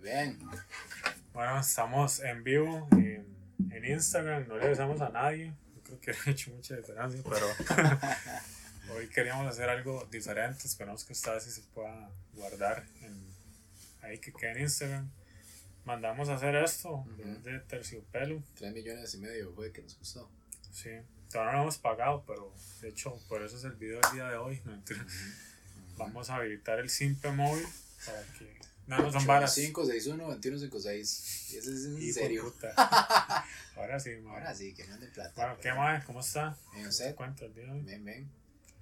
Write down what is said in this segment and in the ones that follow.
Bien. Bueno, estamos en vivo en, en Instagram, no le avisamos a nadie, yo creo que ha hecho mucha diferencia, pero hoy queríamos hacer algo diferente, esperamos que esta vez sí se pueda guardar en, ahí que quede en Instagram. Mandamos a hacer esto, Ujú. de terciopelo, 3 millones y medio fue que nos costó. Sí, todavía no lo hemos pagado, pero de hecho por eso es el video del día de hoy, no mentira. Vamos a habilitar el Simpe móvil para que no nos son varas. 561 2156. Y ese es en Hijo serio. puta. Ahora sí, man. Ahora sí, que no anden plata. Bueno, ¿qué más? ¿Cómo está? Bien, ¿Qué usted. se cuenta el día de hoy? Ven, ven.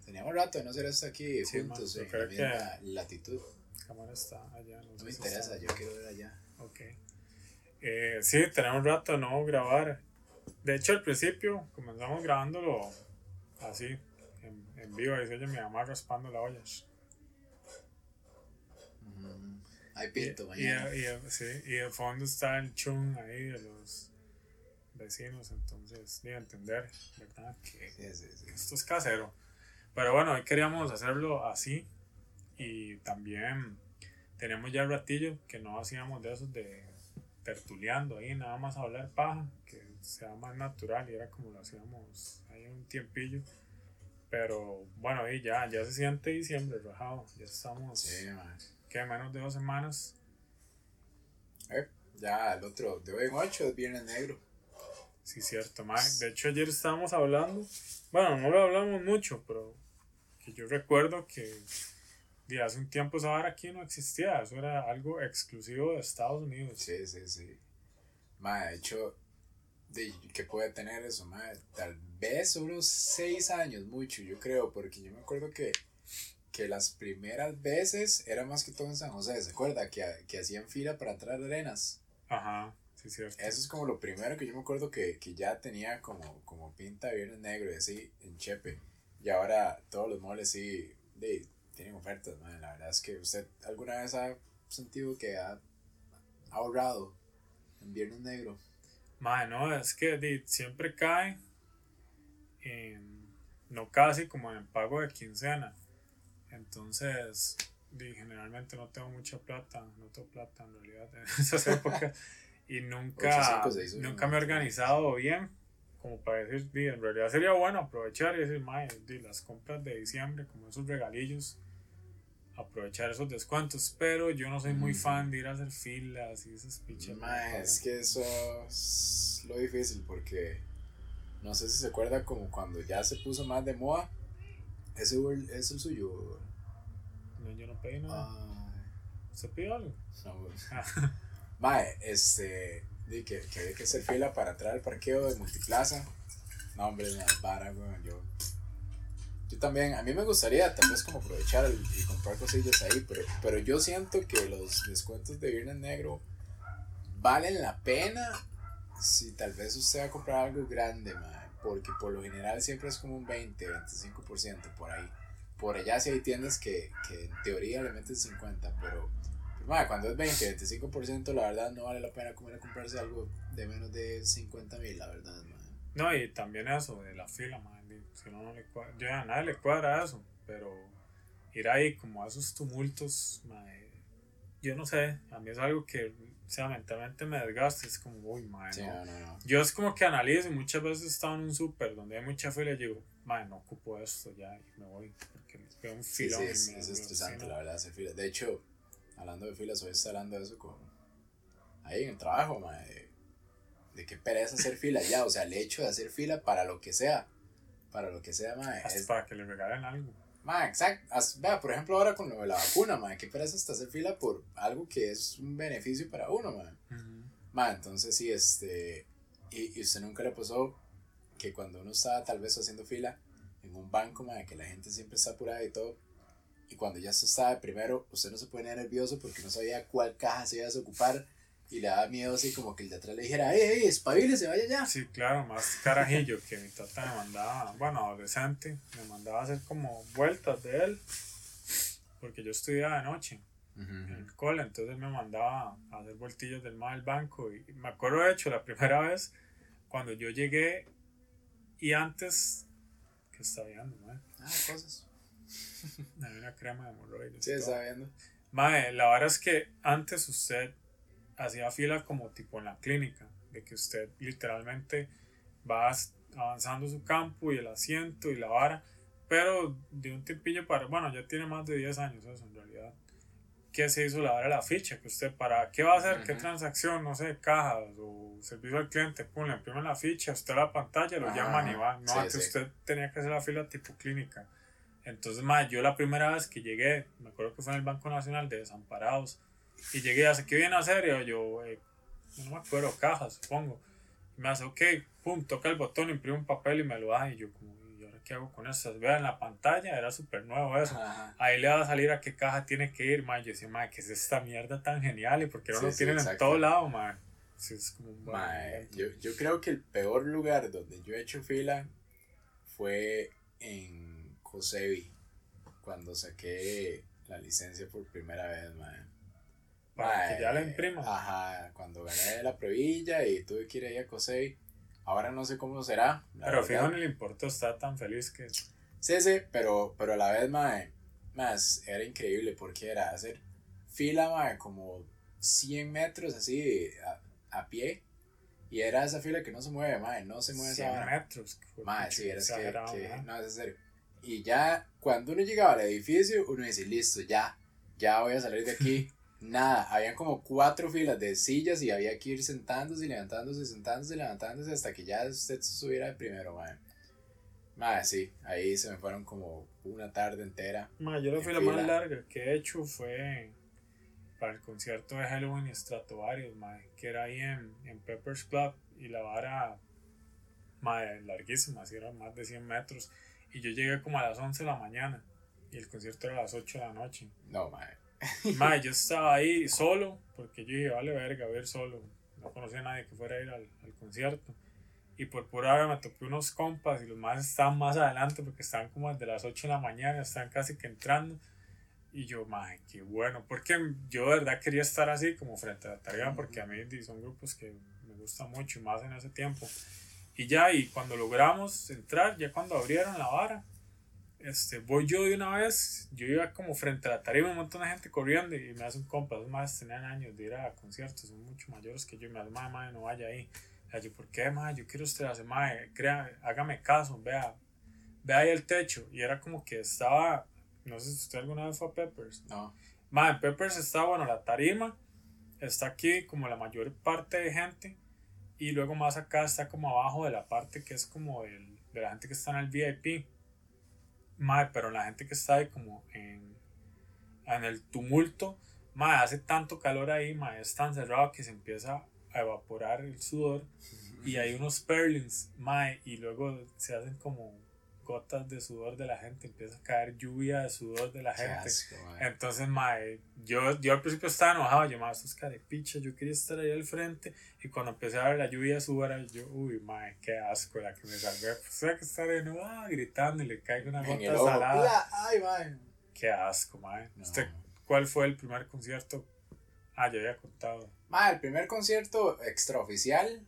Teníamos rato de no hacer esto aquí Sí, juntos man, en creo la misma latitud. La cámara está allá. No, No me interesa, está- yo quiero ver allá. Ok. Eh, sí, tenemos rato de no grabar. De hecho, al principio comenzamos grabándolo así, en, en vivo. Ahí se oye mi mamá raspando la olla. Mm, Hay Y, pinto y, mañana. y- sí, y de fondo está el chung ahí de los vecinos. Entonces, debe entender, ¿verdad? Que Sí, sí, sí. esto es casero. Pero bueno, hoy queríamos hacerlo así. Y también tenemos ya el ratillo que no hacíamos de esos de tertuleando ahí, nada más hablar paja, sea más natural y era como lo hacíamos ahí un tiempillo. Pero bueno, ahí ya, ya se siente diciembre, rajado. Ya estamos, Sí, que menos de dos semanas. Eh, ya el otro, de hoy en 8 es Viernes Negro. Sí, cierto, mae. De hecho, ayer estábamos hablando, bueno, no lo hablamos mucho, pero que yo recuerdo que de hace un tiempo esa vara aquí no existía, eso era algo exclusivo de Estados Unidos. Sí, sí, sí. Ma, de hecho, de, ¿qué puede tener eso, ma? Tal vez unos 6 años, mucho, yo creo, porque yo me acuerdo que, que las primeras veces era más que todo en San José, ¿se acuerda? Que, que hacían fila para entrar arenas. Ajá, sí, cierto. Eso es como lo primero que yo me acuerdo que, que ya tenía como, como pinta de viernes negro y así en Chepe. Y ahora todos los moles sí de, tienen ofertas, man. La verdad es que usted alguna vez ha sentido que ha ahorrado en viernes negro. Mae, no, es que di, siempre cae en, no casi como en pago de quincena. Entonces, di, generalmente no tengo mucha plata, no tengo plata en realidad en esas épocas. Y nunca, nunca me he organizado bien como para decir, di, en realidad sería bueno aprovechar y decir, di, las compras de diciembre, como esos regalillos, aprovechar esos descuentos. Pero yo no soy muy Mm. fan de ir a hacer filas y esas pichas. Es que eso es lo difícil porque no sé si se acuerda como cuando ya se puso más de moda. Ese es el suyo. No, yo no pedí nada. Ay, ¿Se pidió algo? no, güey. Mae, este, di que, que había que hacer fila para entrar al parqueo de Multiplaza. No, hombre, una vara, weón. Yo, yo también, a mí me gustaría tal vez como aprovechar y comprar cosillas ahí, pero, pero yo siento que los descuentos de Viernes Negro valen la pena si tal vez usted va a comprar algo grande, mae, porque por lo general siempre es como un 20, 25% por ahí. Por allá sí hay tiendas que, que en teoría le meten 50, pero Mae, cuando es 20, 25%, la verdad no vale la pena comer a comprarse algo de menos de 50 mil, la verdad, mae. No, y también eso de la fila, man. Si no, no le cuadra. Yo a nadie le cuadra eso, pero ir ahí como a esos tumultos, mae, yo no sé, a mí es algo que, o sea, mentalmente me desgasta. Es como, uy, mae, Sí, no. no, no. Yo es como que analizo muchas veces he estado en un súper donde hay mucha fila y digo, mae, no ocupo esto ya y me voy porque veo un Sí, filón. sí, y es, me- es estresante, la verdad, hacer filas. De hecho, hablando de filas, hoy está hablando de eso con. Ahí en el trabajo, mae. De, de qué pereza hacer fila ya. O sea, el hecho de hacer fila para lo que sea. Para lo que sea, mae. Hasta Es, para que le regalen algo. mae, exacto. Vea, por ejemplo, ahora con lo de la vacuna, mae. Qué pereza hasta hacer fila por algo que es un beneficio para uno, mae. Ujú. Ma, entonces sí, este. Y, y usted nunca le pasó que cuando uno estaba tal vez haciendo fila en un banco, ma, que la gente siempre está apurada y todo. Y cuando ya se estaba de primero, usted no se ponía nervioso porque no sabía cuál caja se iba a desocupar. Y le daba miedo así como que el de atrás le dijera, ¡Ey, ey, espabile, se vaya ya! Sí, claro, más carajillo que mi tata me mandaba, bueno, adolescente, me mandaba a hacer como vueltas de él, porque yo estudiaba de noche en el cole, entonces me mandaba a hacer vueltillos del mal del banco y me acuerdo de hecho la primera vez cuando yo llegué Y antes, ¿qué está viendo, mae? Ah, cosas. Hay una crema de hemorroides. Sí, está viendo. Mae, la verdad es que antes usted hacía fila como tipo en la clínica, de que usted literalmente va avanzando su campo y el asiento y la vara, pero de un tiempillo para, bueno, ya tiene más de 10 años eso en realidad, que se hizo la vara la ficha, que usted para, ¿qué va a hacer? ¿Qué transacción? No sé, cajas o servicio al cliente, pum, le imprimen la ficha, usted la pantalla, lo Ajá. llaman y va, no, Sí, antes sí. usted tenía que hacer la fila tipo clínica. Entonces, mae, yo la primera vez que llegué, me acuerdo que fue en el Banco Nacional de Desamparados, y llegué, hace ¿qué viene a hacer? Y yo, eh, no me acuerdo, cajas, supongo. Y me hace, ok, pum, toca el botón, imprime un papel y me lo da. Y yo, como, ¿y ahora qué hago con eso? Vean en la pantalla, era súper nuevo eso. Ajá. Ahí le va a salir a qué caja tiene que ir, mae. Yo decía, mae, ¿qué es esta mierda tan genial? ¿Y por qué no Sí, lo sí, tienen en todo lado, mae? Sí, es como un invento. yo, yo creo que el peor lugar donde yo he hecho fila fue en Cosevi, cuando saqué la licencia por primera vez, mae. Para que ya la imprima. Ajá, cuando gané la pruebilla y tuve que ir ahí a Cosevi. Ahora no sé cómo será. Pero fijo, ni le importó estar tan feliz que. Sí, sí, pero, pero a la vez, mae, más era increíble porque era hacer fila, mae, como 100 metros así a, a pie. Y era esa fila que no se mueve, mae, no se mueve 100 esa metros. mucho sí, era que, que- no, es en serio. Y ya, cuando uno llegaba al edificio, uno dice, listo, ya, ya voy a salir de aquí. Nada, habían como cuatro filas de sillas y había que ir sentándose y levantándose, sentándose y levantándose hasta que ya usted subiera de primero, mae. Mae, sí, ahí se me fueron como una tarde entera. Ma, yo la fila más larga que he hecho fue para el concierto de Halloween y Stratovarius, ma, que era ahí en, en Peppers Club y la vara ma, larguísima, así era más de 100 metros. Y yo llegué como a las 11 de la mañana y el concierto era a las 8 de la noche. No, mae. Ma, yo estaba ahí solo porque yo dije, vale verga, voy a ir solo. No conocía a nadie que fuera a ir al, al concierto. Y por pura hora me topé unos compas y los más estaban más adelante porque estaban como desde las 8 de la mañana, estaban casi que entrando. Y yo, madre, qué bueno, porque yo de verdad quería estar así como frente a la tarea porque a mí son grupos que me gustan mucho y más en ese tiempo. Y ya, y cuando logramos entrar, ya cuando abrieron la vara, este, voy yo de una vez, yo iba como frente a la tarima, un montón de gente corriendo y me hace un compa, esos más tenían años de ir a conciertos, son mucho mayores que yo, y me hace, madre, madre, no vaya ahí. Y yo, ¿por qué, madre? Yo quiero usted hace, madre, crea, hágame caso, vea, vea ahí el techo. Y era como que estaba, no sé si usted alguna vez fue a Peppers. No. Madre, Peppers está, bueno, la tarima, está aquí como la mayor parte de gente. Y luego más acá está como abajo de la parte que es como el, de la gente que está en el VIP. Madre, pero la gente que está ahí como en, en el tumulto, madre, hace tanto calor ahí, madre, es tan cerrado que se empieza a evaporar el sudor. Y hay unos perlings, mae, y luego se hacen como gotas de sudor de la gente, empieza a caer lluvia de sudor de la gente. asco, mae. Entonces, mae, yo, yo al principio estaba enojado, yo, mae, estos carepichas, yo quería estar ahí al frente, y cuando empecé a ver la lluvia de sudor, yo, uy, mae, qué asco, la que me salvé, pues tenía que estar ah, gritando, y le caigo una gota salada. Ay, mae. Qué asco, mae. No. ¿Usted cuál fue el primer concierto? Ah, ya había contado. Mae, el primer concierto extraoficial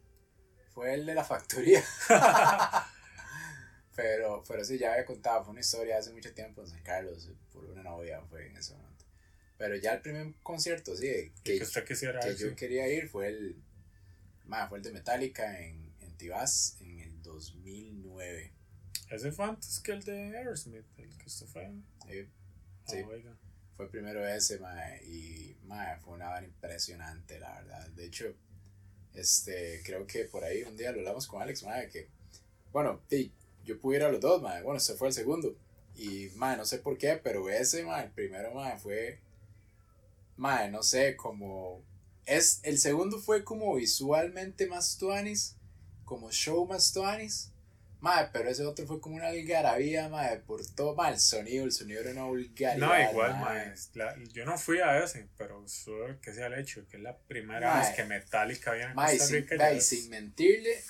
fue el de la factoría. pero, pero sí, ya había contado, fue una historia hace mucho tiempo en San Carlos, por una novia fue en ese momento. Pero ya el primer concierto, sí, Que, que, usted quisiera que yo sí. quería ir fue el, mae, fue el de Metallica en, en Tibás en el 2009. Ese fue antes que el de Aerosmith, el que usted fue. Eh, Ah, Sí. oiga. Fue primero ese, mae, y mae, fue una vara impresionante, la verdad. De hecho, este, creo que por ahí un día lo hablamos con Alex, mae, que, bueno, sí, yo pude ir a los dos, mae, bueno, este fue el segundo. Y, mae, no sé por qué, pero ese, mae, el primero, mae, fue, mae, no sé, como, es, el segundo fue como visualmente más tuanis, como show más tuanis. Mae, pero ese otro fue como una algarabía, mae, por todo, mae, el sonido, el sonido era una vulgaridad. No, igual, mae, la- yo no fui a ese, pero solo que sea el hecho, que es la primera Mae. vez que Metallica viene a Costa sin, Rica. ya es- sin mentirle,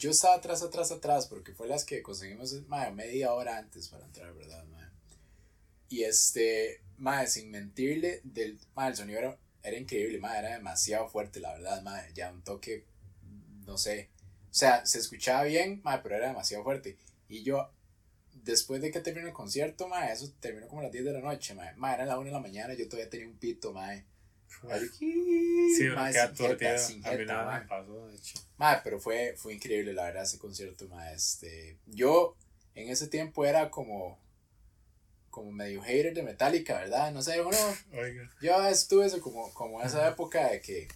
yo estaba atrás, atrás, atrás, porque fue las que conseguimos mae, media hora antes para entrar, ¿verdad, mae? Y este, mae, sin mentirle, del, mae, el sonido era, era increíble, mae, era demasiado fuerte, la verdad, mae, ya un toque, no sé, sea, se escuchaba bien, mae, pero era demasiado fuerte. Y yo, después de que terminó el concierto, mae, eso terminó como a las 10 de la noche, mae. Mae, era la 1 de la mañana, yo todavía tenía un pito, Sí, mae, queda A mí nada me pasó, de hecho. Pero fue, fue increíble, la verdad, ese concierto, mae. Este, yo en ese tiempo era como, como medio hater de Metallica, ¿verdad? No sé, uno, Oiga. yo estuve eso como, como esa época de que,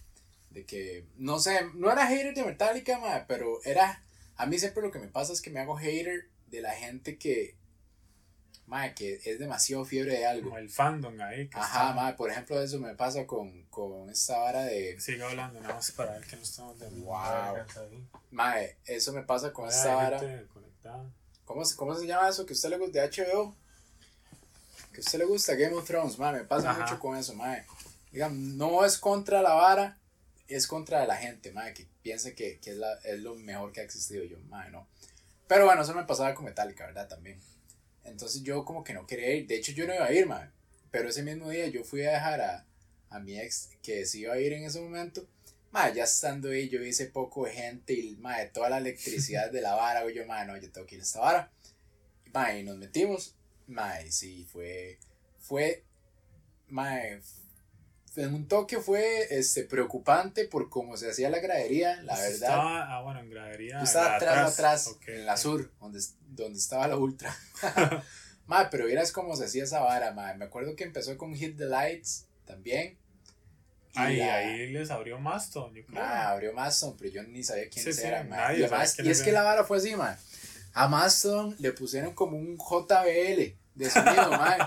de que, no sé, no era hater de Metallica, mae, pero era, a mí siempre lo que me pasa es que me hago hater de la gente que, mae, que es demasiado fiebre de algo. Como el fandom ahí. Que Ajá, está- mae, por ejemplo, eso me pasa con, con esta vara de, Sigue hablando, nada más para ver que no estamos de Wow. mae, eso me pasa con esta vara. conectada. ¿Cómo, se- ¿Cómo se llama eso que a usted le gusta de HBO? Que a usted le gusta Game of Thrones, mae, me pasa Ajá. mucho con eso, mae. Digan, no es contra la vara, es contra la gente, mae, que piensa que, que es, la- es lo mejor que ha existido yo, mae, no. Pero bueno, eso me pasaba con Metallica, ¿verdad? También. Entonces yo como que no quería ir, de hecho yo no iba a ir, mae. Pero ese mismo día yo fui a dejar a, a mi ex que se iba a ir en ese momento. Mae, ya estando ahí, yo ese poco de gente y, mae, toda la electricidad de la vara, yo, mae, no, yo tengo que ir a esta vara. Mae, y nos metimos, mae, sí, fue, fue, mae, en un toque fue, este, preocupante por cómo se hacía la gradería, la Usted verdad. Estaba, ah, bueno, en gradería. Estaba atrás, atrás, en la sur, donde, donde estaba la ultra. mae, pero vieras cómo se hacía esa vara, mae. Me acuerdo que empezó con Hit the Lights también. Y Ahí, la- ahí les abrió Maston, yo creo. Mae, abrió Maston, pero yo ni sabía quiénes Sí, sí, Y, además, es que la vara fue así, mae. A Maston le pusieron como un JBL de sonido, mae.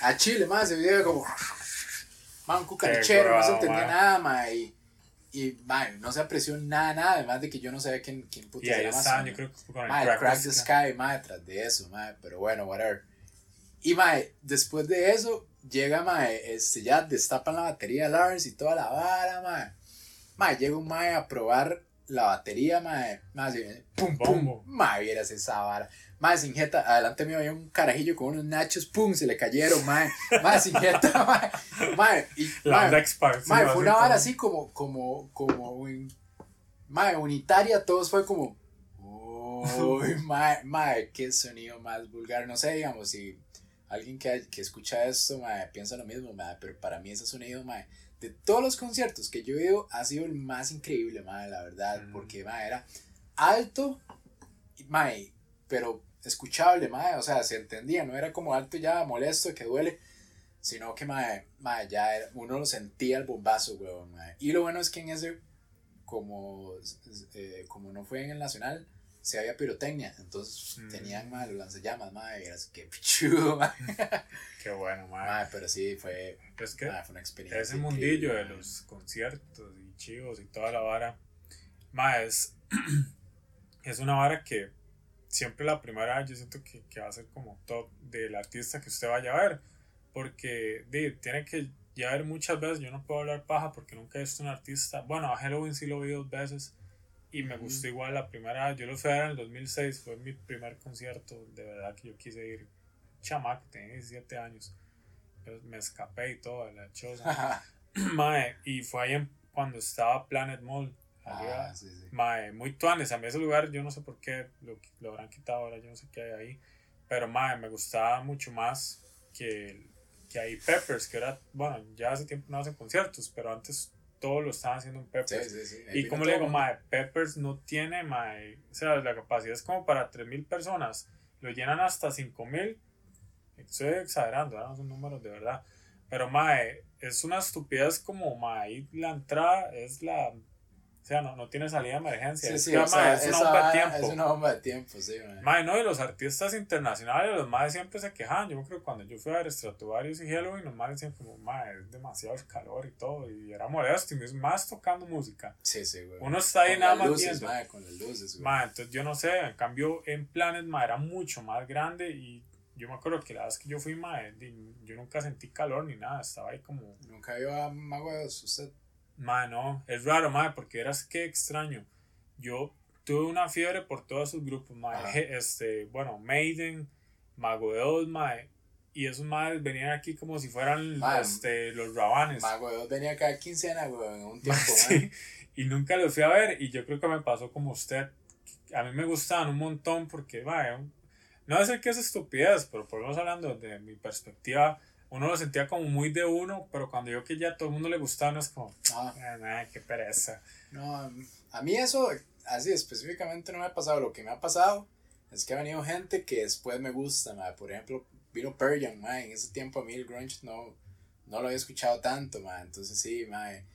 A Chile, mae, se veía como. Mae, un cucarichero, no se entendía nada, mae. Y, y mae, no se apreció nada, nada. Además de que yo no sabía quién, quién puta y ahí era estaban, Maston, yo creo que con el crack, Crack, the Sky. Mae, tras de eso, mae, pero bueno, whatever. Y mae, después de eso, llega mae, este, ya destapan la batería de Lars y toda la vara, mae. Mae, llega un mae a probar la batería, mae, así, pum, pum, mae, vieras esa vara. Mae, sin jeta, adelante mío había un carajillo con unos nachos, pum, se le cayeron, mae, mae, sin jeta, mae, mae, y, La mae, expansiva. Mae, fue una vara así como, como, como, un- mae, unitaria, todos fue como, uy, mae, mae, qué sonido más vulgar, no sé, digamos, si alguien que, que escucha esto, mae, piensa lo mismo, mae, pero para mí ese sonido, mae, de todos los conciertos que yo he ido, ha sido el más increíble, mae, la verdad, Mm. porque, mae, era alto, mae, pero escuchable, mae, o sea, se entendía, no era como alto ya, molesto, que duele, sino que, mae, mae, ya era- uno lo sentía el bombazo, weón, mae. Y lo bueno es que en ese, como, eh, como no fue en el Nacional, se había pirotecnia, entonces Mm. tenían, mae, los lanzallamas, mae, y era así que pichudo, mae. Qué bueno, mae. Mae, pero sí, fue, Es que mae, fue una experiencia ese mundillo de los conciertos y chivos y toda la vara, mae, es, es una vara que siempre la primera yo siento que, que va a ser como top del artista que usted vaya a ver, porque di, tiene que ya ver muchas veces, yo no puedo hablar paja porque nunca he visto un artista, bueno, a Halloween sí lo vi dos veces y me gustó igual la primera vez, yo lo fui a ver en el 2006, fue mi primer concierto, de verdad que yo quise ir, chamaco, tenía 17 años, Yo me escapé y todo de la choza. Mae, y fue ahí en- cuando estaba Planet Mall. Arriba. ah, sí, sí. Mae, muy tuanes. A mí ese lugar, yo no sé por qué lo, lo habrán quitado ahora, yo no sé qué hay ahí. Pero mae, me gustaba mucho más que, que ahí Peppers, que era, bueno, ya hace tiempo no hacen conciertos, pero antes todo lo estaban haciendo en Sí, Peppers. sí, sí. Ahí Y como le digo, mae, Peppers no tiene, mae, o sea, la capacidad es como para 3.000 personas. Lo llenan hasta 5.000. Estoy exagerando, ¿verdad? no son números de verdad. Pero, mae, es una estupidez como, mae, la entrada es la... O sea, no, no tiene salida de emergencia. Sí, es, sí, que, o sea, es una bomba de tiempo. Es una bomba de tiempo, sí. Mae, no, y los artistas internacionales, los más siempre se quejan. Yo creo que cuando yo fui a ver Stratovarius y Halloween, los más decían como, mae, es demasiado el calor y todo. Y era molesto, y más tocando música. Sí, sí, güey. Uno está ahí Con nada las más luces, viendo. mae, con las luces, güey. Ma, entonces yo no sé, en cambio en Planet, ma, era mucho más grande y yo me acuerdo que la vez que yo fui, ma, di- yo nunca sentí calor ni nada, estaba ahí como, Nunca vio a Mago usted. Ma, no, es raro, ma, porque eras que extraño. Yo tuve una fiebre por todos esos grupos, ma, Ajá. este, bueno, Maiden, Mago de Oz, ma, y esos madres venían aquí como si fueran Ma, este, los rabanes. Mago de Oz venía cada quincena, güey, en un tiempo, Sí, mae. y nunca los fui a ver y yo creo que me pasó como usted a mí me gustaban un montón porque, vaya, no es que es estupidez, pero por lo menos hablando de mi perspectiva, uno lo sentía como muy de uno, pero cuando yo que ya a todo el mundo le gustaba, no es como, ah, qué pereza. No, a mí eso, así específicamente no me ha pasado. Lo que me ha pasado es que ha venido gente que después me gusta, por ejemplo, vino Pearl en ese tiempo a mí el grunge no, no lo había escuchado tanto, entonces sí, madre,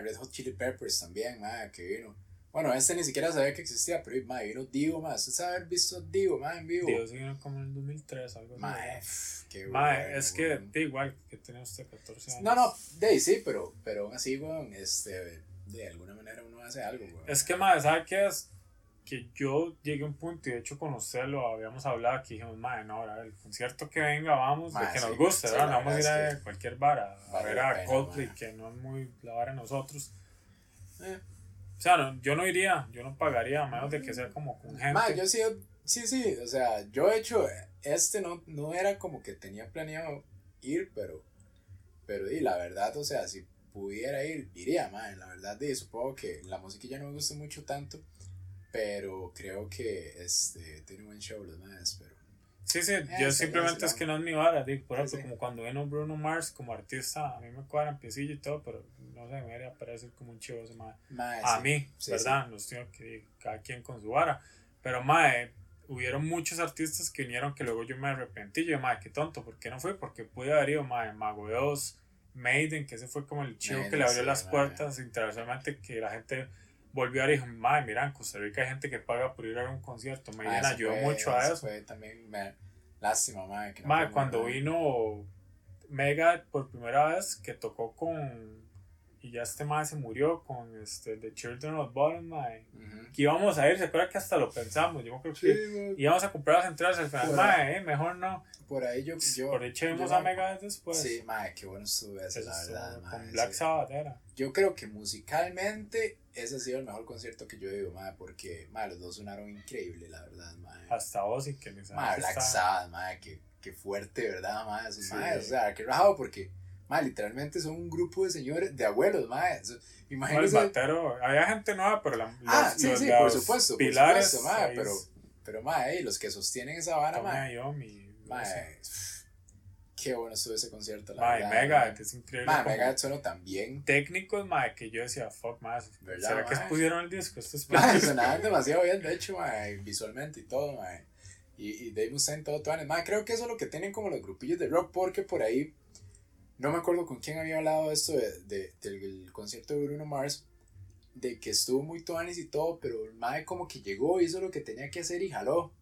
Red Hot Chili Peppers también, madre, que vino. Bueno, este ni siquiera sabía que existía, pero madre, vino Divo, madre, ¿usted sabe haber visto Divo, madre, en vivo? Divo sí vino como en el 2003, algo así. qué madre, es que, da igual, que tenía usted 14 años. No, no, de sí, pero, pero aún así, weón, este, de alguna manera uno hace algo, weón. Es que, madre, ¿sabe qué es? que yo llegué a un punto, y de hecho con usted lo habíamos hablado, que dijimos, madre, no, ahora el concierto que venga, vamos, de que nos guste, ¿verdad? vamos a ir a cualquier bar a, ver a Coldplay, que no es muy la vara a nosotros. Eh. O sea, no, yo no iría, yo no pagaría, a menos de que sea como con gente. Ma, yo sí, sí, sí, o sea, yo he hecho, este no, no era como que tenía planeado ir, pero, pero y la verdad, o sea, si pudiera ir, iría, ma, la verdad, y supongo que la ya no me gusta mucho tanto pero creo que este, tiene un buen show los más, pero... Sí, sí, eh, yo simplemente es que no es mi vara, digo, por ejemplo, como cuando vino Bruno Mars como artista, a mí me cuadran piecillo y todo, pero no sé, me haría parecer como un chivo a mí, ¿verdad? No estoy que cada quien con su vara, pero mae, hubieron muchos artistas que vinieron que luego yo me arrepentí, yo, mae, qué tonto, ¿por qué no fue? Porque pude haber ido, mae, Mago 2, Maiden, que ese fue como el chivo que le abrió las puertas internacionalmente, que la gente volvió a decir, madre, mira, en Costa Rica hay gente que paga por ir a un concierto. Me ah, ayudó mucho a eso. Fue también me, lástima, madre. Que no cuando vino Mega por primera vez, que tocó con y ya este mae se murió con este The Children of Bottom, mae. Que íbamos a ir, se acuerda que hasta lo pensamos. Yo creo que íbamos a comprar las entradas al final, mae, eh, mejor no. Por ahí yo. yo por ahí echemos a Mega después. Sí, mae, qué bueno estuvo ese, la verdad, mae. Con Black Sabbath era. Yo creo que musicalmente ese ha sido el mejor concierto que yo he ido, mae, porque, mae, los dos sonaron increíble, la verdad, mae. Hasta vos y que les Mae, Black Sabbath, mae, qué, qué fuerte, ¿verdad, mae? Esos, mae, o sea, qué rajado porque Ma, literalmente son un grupo de señores, de abuelos, ma. Imagínense. el batero, había gente nueva, pero la, ah, sí, sí, por supuesto, pilares, por supuesto, ma, pero, pero, ma, eh, los que sostienen esa vara, ma. Yo, mi, ma, eh, qué bueno estuvo ese concierto, la ma, verdad. Mega, que es increíble. Ma, Mega sonó también. Técnicos, ma, que yo decía, fuck, más. ¿Será ma? que pusieron el disco? Esto es ma, sonaban demasiado bien, de hecho, ma, visualmente y todo, ma. Y, y Dave Mustaine, todo, todo. Ma, creo que eso es lo que tienen como los grupillos de rock, porque por ahí no me acuerdo con quién había hablado esto de, del concierto de Bruno Mars, de que estuvo muy tuanis y todo, pero el mae como que llegó, hizo lo que tenía que hacer y jaló.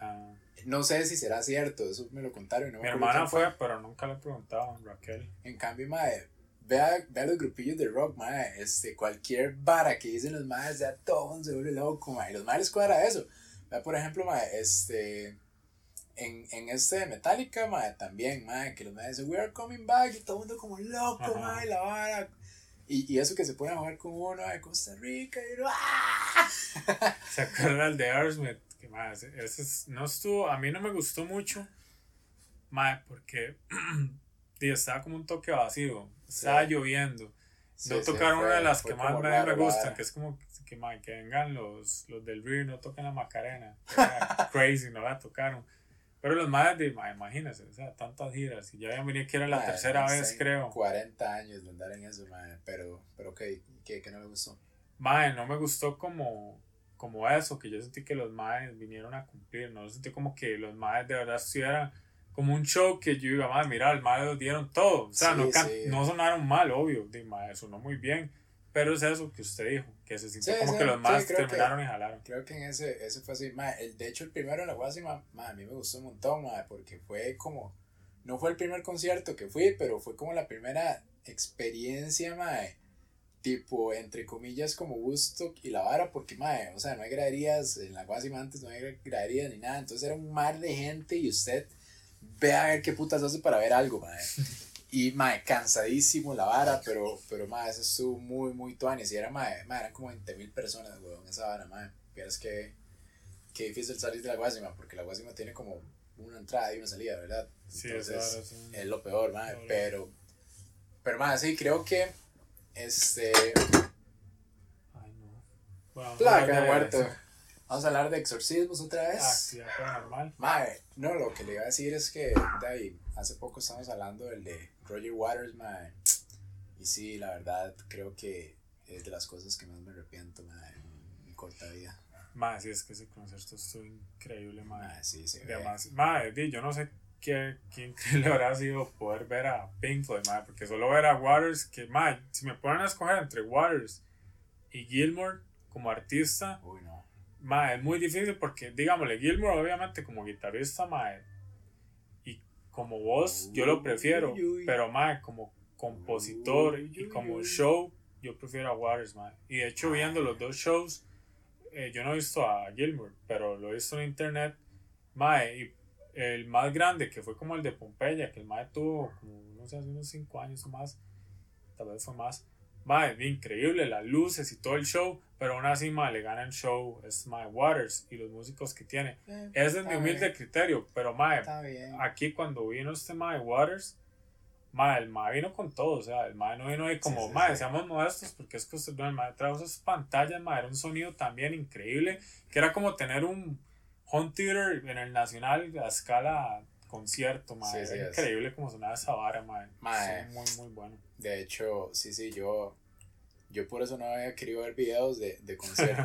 Ah. No sé si será cierto, eso me lo contaron. Mi hermana fue, pero nunca le preguntaban, Raquel. En cambio, mae, vea, vea los grupillos de rock, mae, este, cualquier vara que dicen los maes, ya todo se vuelve loco, mae, los maes les cuadra eso. Vea, por ejemplo, mae, este en, en este de Metallica, madre, también, madre, que los madres dicen, we are coming back, y todo el mundo como loco, madre, la vara. Y, y, eso que se a jugar con uno de Costa Rica, y ¡ah! ¿Se acuerdan de Aerosmith? Que más, ese no estuvo, a mí no me gustó mucho, madre, porque estaba como un toque vacío, estaba lloviendo. no tocaron una de las que más me, me gustan, que es como que, que vengan los, los del Rio no toquen la Macarena. Crazy, no la tocaron. Pero los más de, imagínense, o sea, tantas giras. Ya habían venido que era la tercera vez, creo. 40 años de andar en eso, madre. Pero, pero ¿qué, qué, qué no me gustó? Madre, no me gustó como, como eso, que yo sentí que los madres vinieron a cumplir. No sentí como que los madres de verdad estuvieran como un show que yo iba, madre, mira, los madres dieron todo. O sea, no, no sonaron mal, obvio. De, madre, sonó muy bien. Pero es eso que usted dijo, que se sintió como que los más terminaron y jalaron. Creo que en ese, ese fue así. el, de hecho, el primero en la Guasima, a mí me gustó un montón, porque fue como. No fue el primer concierto que fui, pero fue como la primera experiencia, madre, tipo, entre comillas, como gusto y la vara, porque, madre, o sea, no hay graderías, en la Guasima antes no hay graderías ni nada, entonces era un mar de gente y usted ve a ver qué putas hace para ver algo, madre. Y, mae, cansadísimo la vara, pero, pero, mae, eso estuvo muy, muy tuanis. Y era, mae, mae, eran como 20 mil personas, weón, esa vara, mae. Vieras que, que difícil salir de la Guasima, porque la Guasima tiene como una entrada y una salida, ¿verdad? Sí, Entonces, es, lo peor, mae. Pero, pero, mae, sí, creo que, este... Ay, no. Placa, muerto. Vamos a hablar de exorcismos otra vez. Actividad paranormal. Mae, no, lo que le iba a decir es que ahí, hace poco estábamos hablando del de Roger Waters, mae. Y sí, la verdad, creo que es de las cosas que más me arrepiento, mae, en mi corta vida. Mae, sí, es que ese concierto estuvo increíble, mae. Mae, sí, sí. Y además, mae, yo no sé qué, increíble habrá sido poder ver a Pink Floyd, mae, porque solo ver a Waters, que, mae, si me ponen a escoger entre Waters y Gilmore como artista, Uy, no. Mae, es muy difícil porque, digámosle, Gilmore obviamente como guitarrista, mae, y como voz yo lo prefiero, Uy, uy. pero mae, como compositor Uy, y como show, yo prefiero a Waters, mae. Y de hecho viendo los dos shows, eh, yo no he visto a Gilmore, pero lo he visto en internet, mae, y el más grande que fue como el de Pompeya, que el mae tuvo como, no sé, hace unos 5 años o más, tal vez fue más. Mae, increíble, las luces y todo el show, pero aún así, mae, le gana el show, es mae Waters y los músicos que tiene. Eh, Ese es mi humilde bien, criterio, pero mae, aquí cuando vino este mae Waters, mae, el mae vino con todo, o sea, el mae no vino ahí como, Sí, sí, mae, sí. seamos modestos, porque es que usted, el mae trajo esas pantallas, mae, era un sonido también increíble, que era como tener un home theater en el Nacional a escala concierto, mae, era es. increíble como sonaba esa vara, mae, Mae. Muy, muy bueno. De hecho, sí, sí, yo, yo por eso no había querido ver videos de, de,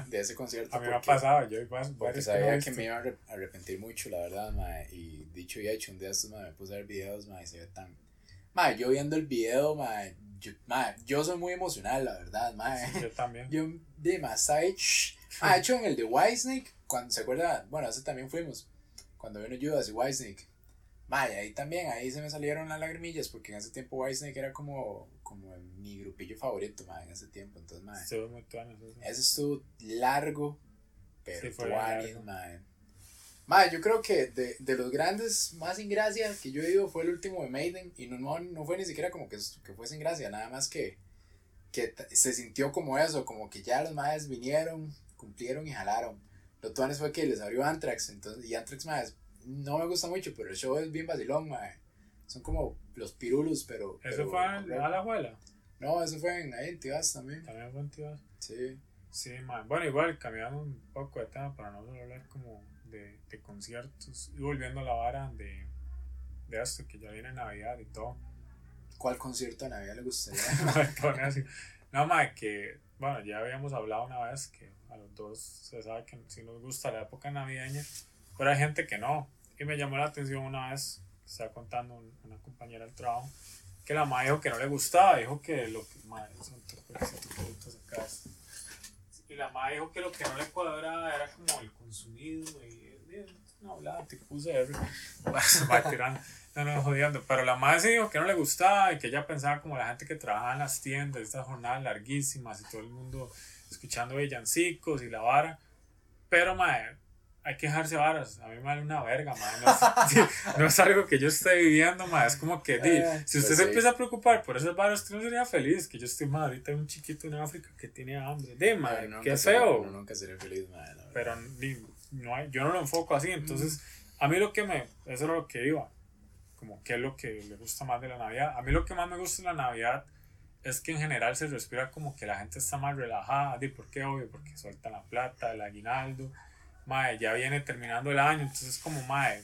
de ese concierto. A mí me ha pasado, yo varios Porque sabía que me iba a arrep- arrepentir mucho, la verdad, mae. Y dicho y hecho, un día estos, mae, me puse a ver videos, mae, y se ve tan... Mae, yo viendo el video, mae, yo, mae, yo soy muy emocional, la verdad, mae. Yo también. Yo, de más. Ah, hecho, en el de Whitesnake, cuando se acuerda, bueno, ese también fuimos, cuando vino Judas y Whitesnake. Mae, ahí también, ahí se me salieron las lagrimillas, porque en ese tiempo Whitesnake era como, como mi grupillo favorito, mae, en ese tiempo. Entonces, Se ve muy tuanis eso. ese estuvo largo, pero Sí, tuanis, mae. Mae, yo creo que de, de los grandes más sin gracia que yo he ido fue el último de Maiden y no, no, no fue ni siquiera como que, que fue sin gracia, nada más que, que se sintió como eso, como que ya los maes vinieron, cumplieron y jalaron. Lo tuanes fue que les abrió Anthrax, entonces, y Anthrax maes, no me gusta mucho, pero el show es bien vacilón, mae. Son como los pirulos, pero... ¿Eso pero- fue al- a la abuela? No, eso fue en, ahí en Tibás también. También fue en Tibás. Sí. Sí, man. Bueno, igual cambiando un poco de tema para no solo hablar como de, de conciertos y volviendo a la vara de, de esto, que ya viene Navidad y todo. ¿Cuál concierto de Navidad le gustaría? No, más que, bueno, ya habíamos hablado una vez que a los dos se sabe que sí nos gusta la época navideña, pero hay gente que no. Y me llamó la atención una vez, estaba contando un- una compañera del trabajo, que la madre dijo que no le gustaba, dijo que lo que, madre, son acá. Y la madre dijo que lo que no le cuadraba era como el consumido y, y no hablaba tipo CR. Va tirando. No, no, jodiendo. Pero la madre sí dijo que no le gustaba y que ella pensaba como la gente que trabajaba en las tiendas, estas jornadas larguísimas y todo el mundo escuchando villancicos y la vara. Pero, madre, hay que dejarse varas. A mí me vale una verga, madre. No es, no es algo que yo esté viviendo, madre. Es como que, di, Eh, si usted pues se sí. empieza a preocupar por esas varas, usted no sería feliz. Que yo estoy, madre, ahorita hay un chiquito en África que tiene hambre. Di, madre, Uno qué feo uno nunca sería feliz, madre, pero ni- no hay- yo no lo enfoco así. Entonces, a mí lo que me, eso era lo que iba, como qué es lo que le gusta más de la Navidad. A mí lo que más me gusta de la Navidad es que en general se respira como que la gente está más relajada. ¿Y por qué? Obvio, porque sueltan la plata, el aguinaldo. Mae, ya viene terminando el año, entonces como, mae,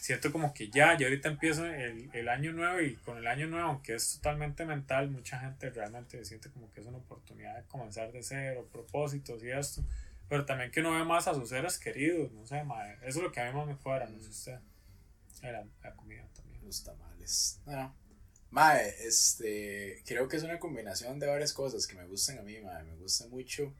siento como que ya, ya ahorita empiezo el, el año nuevo y con el año nuevo, aunque es totalmente mental, mucha gente realmente siente como que es una oportunidad de comenzar de cero, propósitos y esto, pero también que uno ve más a sus seres queridos, no sé, mae, eso es lo que a mí más me cuadra, no sé usted, la, la comida también. Los tamales. No. Mae, este, creo que es una combinación de varias cosas que me gustan a mí, mae. Me gusta mucho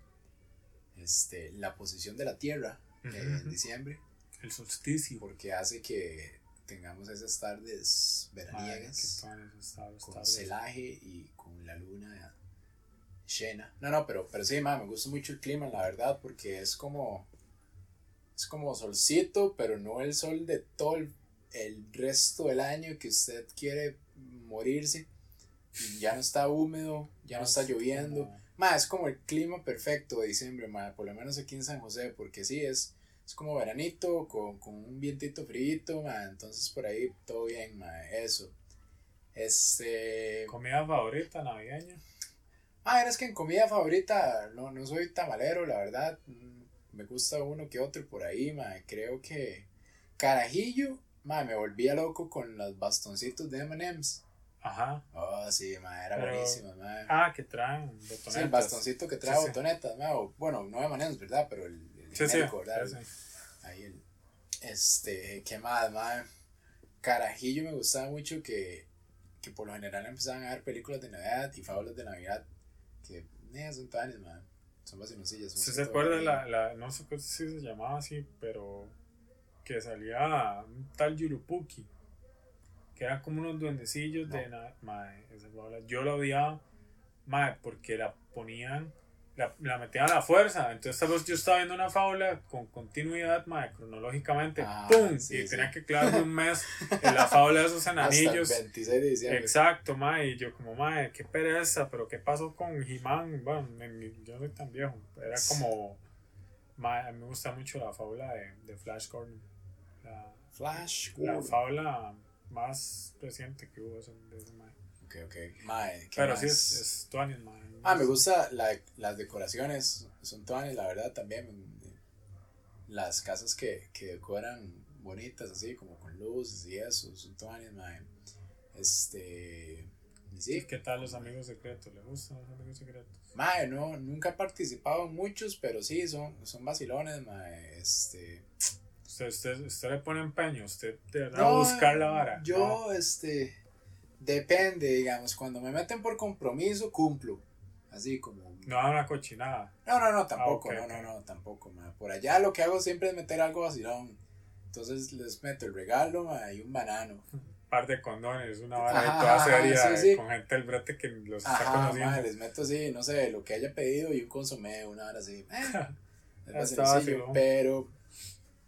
este, la posición de la Tierra eh, en Ujú. diciembre, El solsticio. porque hace que tengamos esas tardes veraniegas esas tardes- con tardes. celaje y con la luna llena. No, no, pero, pero sí, me gusta mucho el clima, la verdad, porque es como, es como solcito, pero no el sol de todo el, el resto del año que usted quiere morirse. Y ya no está húmedo, ya no está Así lloviendo. Ma, es como el clima perfecto de diciembre, ma, por lo menos aquí en San José, porque sí, es, es como veranito, con, con un vientito frío, ma, entonces por ahí todo bien, ma, eso. Este... Comida favorita navideña. Ah, es que en comida favorita no, no soy tamalero, la verdad. Mm, me gusta uno que otro por ahí, mae. Creo que Carajillo, mae, me volvía loco con los bastoncitos de M&M's. Ajá. Oh, sí, mae, era Pero- buenísimo, mae. Ah, que traen botonetas. Sí, el bastoncito que trae Sí, sí. botonetas, mae, o, bueno, no de M&M's, ¿verdad? Pero el, el Sí, sí. genérico, ¿verdad? sí, sí. Ahí el, este, ¿qué más, mae? Carajillo me gustaba mucho que, que por lo general empezaban a dar películas de Navidad y fábulas de Navidad que, eh, son tanes, mae. Son vaciloncillas. ¿Sí más se acuerda la, la, no sé si se llamaba así, pero que salía un tal Yurupuki, que eran como unos duendecillos de mae, esa fábula. yo la odiaba, mae, porque la ponían, la, la metían a la fuerza, entonces vez yo estaba viendo una fábula con continuidad, mae, cronológicamente, Ah, ¡pum! sí, y sí. tenía que clavarme un mes en la fábula de esos Hasta el enanillos. 26 de diciembre. Exacto, mae, y yo como, mae, qué pereza, pero qué pasó con He-Man, bueno, yo no soy tan viejo, era como, a mí me gusta mucho la fábula de, de Flash Gordon, la, Flash la Gordon. fábula más reciente que hubo ese, de ese mae. Ok, ok. Mae, ¿qué Pero más? sí es, es Tuanis, mae. Ah, me gusta la, las decoraciones, son todas, la verdad, también. Las casas que, que decoran bonitas, así, como con luces y eso, son todas, mae. Este. y Sí, sí, ¿Qué tal los amigos secretos? ¿Le gustan los amigos secretos? mae, no, nunca he participado en muchos, pero sí, son, son vacilones, mae. Este. Usted, usted, usted le pone empeño, usted de verdad No, buscar la vara. Yo, este. Depende, digamos, cuando me meten por compromiso, cumplo. Así como. No, una cochinada. No, no, no, tampoco, ok, no, no, no, tampoco, ma. Por allá lo que hago siempre es meter algo vacilón. Entonces les meto el regalo, ma, y un banano. par de condones, una vara Ajá, toda seria, sí, sí. con gente del brete que los está conociendo. ma, les meto así, no sé, lo que haya pedido y un consomé, una hora así. Eh, es vaciloncillo, vacilón. pero,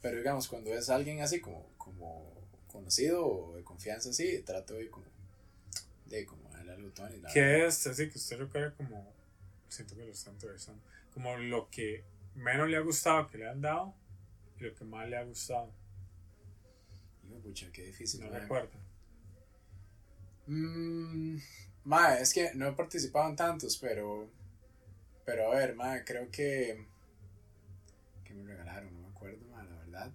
pero digamos, cuando es alguien así como, como conocido o de confianza así, trato de como, de como darle Tony, la verdad. ¿Qué es? Así que usted recuerda como, siento que lo están entrevistando, como lo que menos le ha gustado que le han dado y lo que más le ha gustado. De pucha, qué difícil. No ma. recuerda. Mm, ma, es que no he participado en tantos, pero. Pero a ver, ma, creo que. que me regalaron, no me acuerdo, ma, la verdad.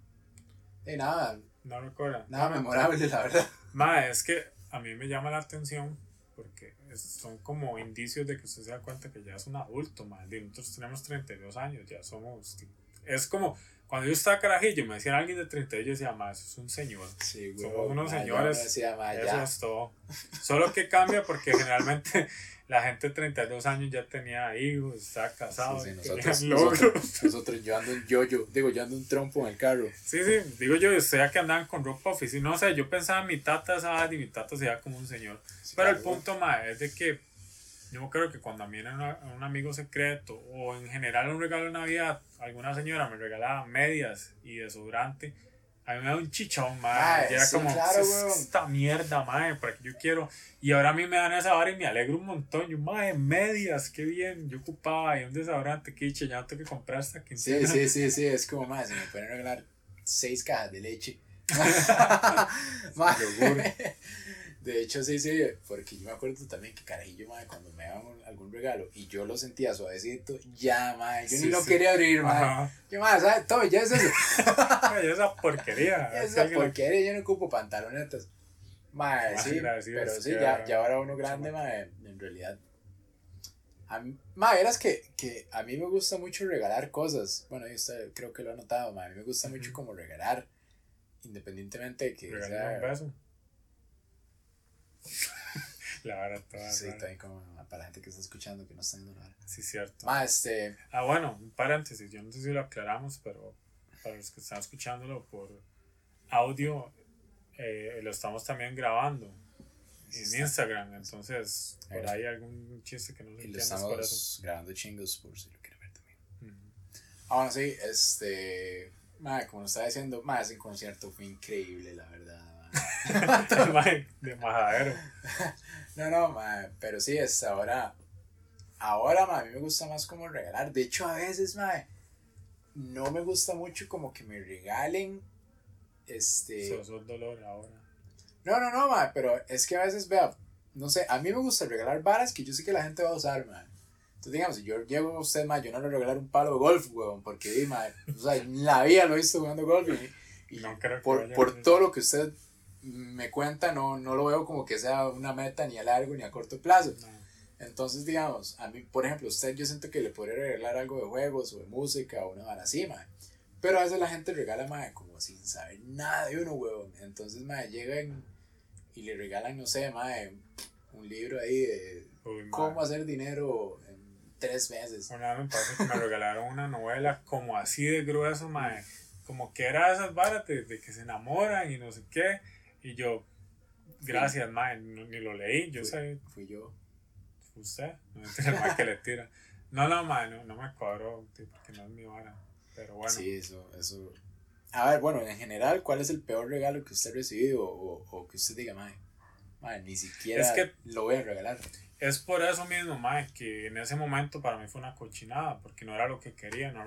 Y nada, No recuerda. nada memorable, la verdad. Ma, es que a mí me llama la atención porque son como indicios de que usted se da cuenta que ya es un adulto, ma. Nosotros tenemos 32 años, ya somos. Es como cuando yo estaba carajillo, me decían alguien de 32, yo decía, ma, eso es un señor. Sí, güey. Somos unos señores. decía, Eso es todo. Solo que cambia porque generalmente la gente de 32 años ya tenía hijos, estaba casado, Sí, sí, nosotros, nosotros, nosotros, yo ando un yoyo, digo, yo ando un trompo en el carro. Sí, sí, digo yo, usted que andaban con ropa oficina, no sé, yo pensaba en mi tata esa edad y mi tata se como un señor. Sí, Pero el claro, punto más es de que yo creo que cuando a mí era una- un amigo secreto o en general un regalo de Navidad, alguna señora me regalaba medias y desodorante, a mí me da un chichón, madre. Y era sí, como, esta mierda, madre, para que yo quiero. Y ahora a mí me dan esa vara y me alegro un montón. Yo, madre, medias, qué bien. Yo ocupaba y un desodorante, que ya no tengo que comprar hasta que Sí, sí, sí, sí, es como más, se me pueden regalar seis cajas de leche. Ma, Yogur. De hecho, sí, sí, porque yo me acuerdo también que carajillo, madre, cuando me daban algún regalo y yo lo sentía suavecito, ya, madre, yo Sí, ni lo sí. quería abrir, madre. Yo, madre, ¿sabes? Todo, ya es eso. Ay, esa porquería. Esa porquería, yo no ocupo pantalonetas. Madre, sí, pero sí, que ya, ya ahora uno grande, madre, en realidad. A mí, madre, verás que, que a mí me gusta mucho regalar cosas. Bueno, usted creo que lo ha notado, madre. A mí me gusta mucho como regalar, independientemente de que sea- un beso. La vara toda. Sí, rara. también como para la gente que está escuchando, que no está viendo nada. Sí, cierto. Más, este, Ah, bueno, un paréntesis. Yo no sé si lo aclaramos, pero para los que están escuchándolo por audio, eh, lo estamos también grabando en Instagram. Entonces, por ahí algún chiste que no y lo entiende es por eso. estamos grabando chingos por si lo quieren ver también. Ujú. Ah, bueno, sí, este, madre, como lo estaba diciendo, ese concierto fue increíble, la verdad. de majadero. No, no, ma, pero sí, es ahora. Ahora, ma, a mí me gusta más como regalar. De hecho, a veces, ma, no me gusta mucho como que me regalen. Este. Eso es dolor ahora. No, no, no, ma, pero es que a veces, vea, no sé, a mí me gusta regalar varas que yo sé que la gente va a usar, ma. Entonces, digamos, si yo llego a usted, ma, yo no le regalar un palo de golf, weón, porque, ma, o sea, en la vida lo he visto jugando golf y, y No creo que por, por todo lo que usted me cuenta, no, no lo veo como que sea una meta ni a largo ni a corto plazo. No. Entonces, digamos, a mí, por ejemplo, usted, yo siento que le podría regalar algo de juegos o de música o una vara así. Pero a veces la gente regala, mae, como sin saber nada de uno, huevón. Entonces, mae, llegan y le regalan, no sé, mae, un libro ahí de Uy, cómo hacer dinero en tres meses. Una vez me pasó que me regalaron una novela como así de grueso, mae. Como que era esas varas de, de que se enamoran y no sé qué. Y yo, gracias, mae, no- ni lo leí. Yo Fui- sé, Fui yo. usted, no mentira, el mae que le tira. No, no, mae, no, no me cuadró, tío, porque no es mi vara. Pero bueno, Sí, eso, eso. A ver, bueno, en general, ¿cuál es el peor regalo que usted ha recibido o, o que usted diga, mae, mae, ni siquiera Es que- lo voy a regalar? es por eso mismo, mae, que en ese momento para mí fue una cochinada, porque no era lo que quería, ¿no?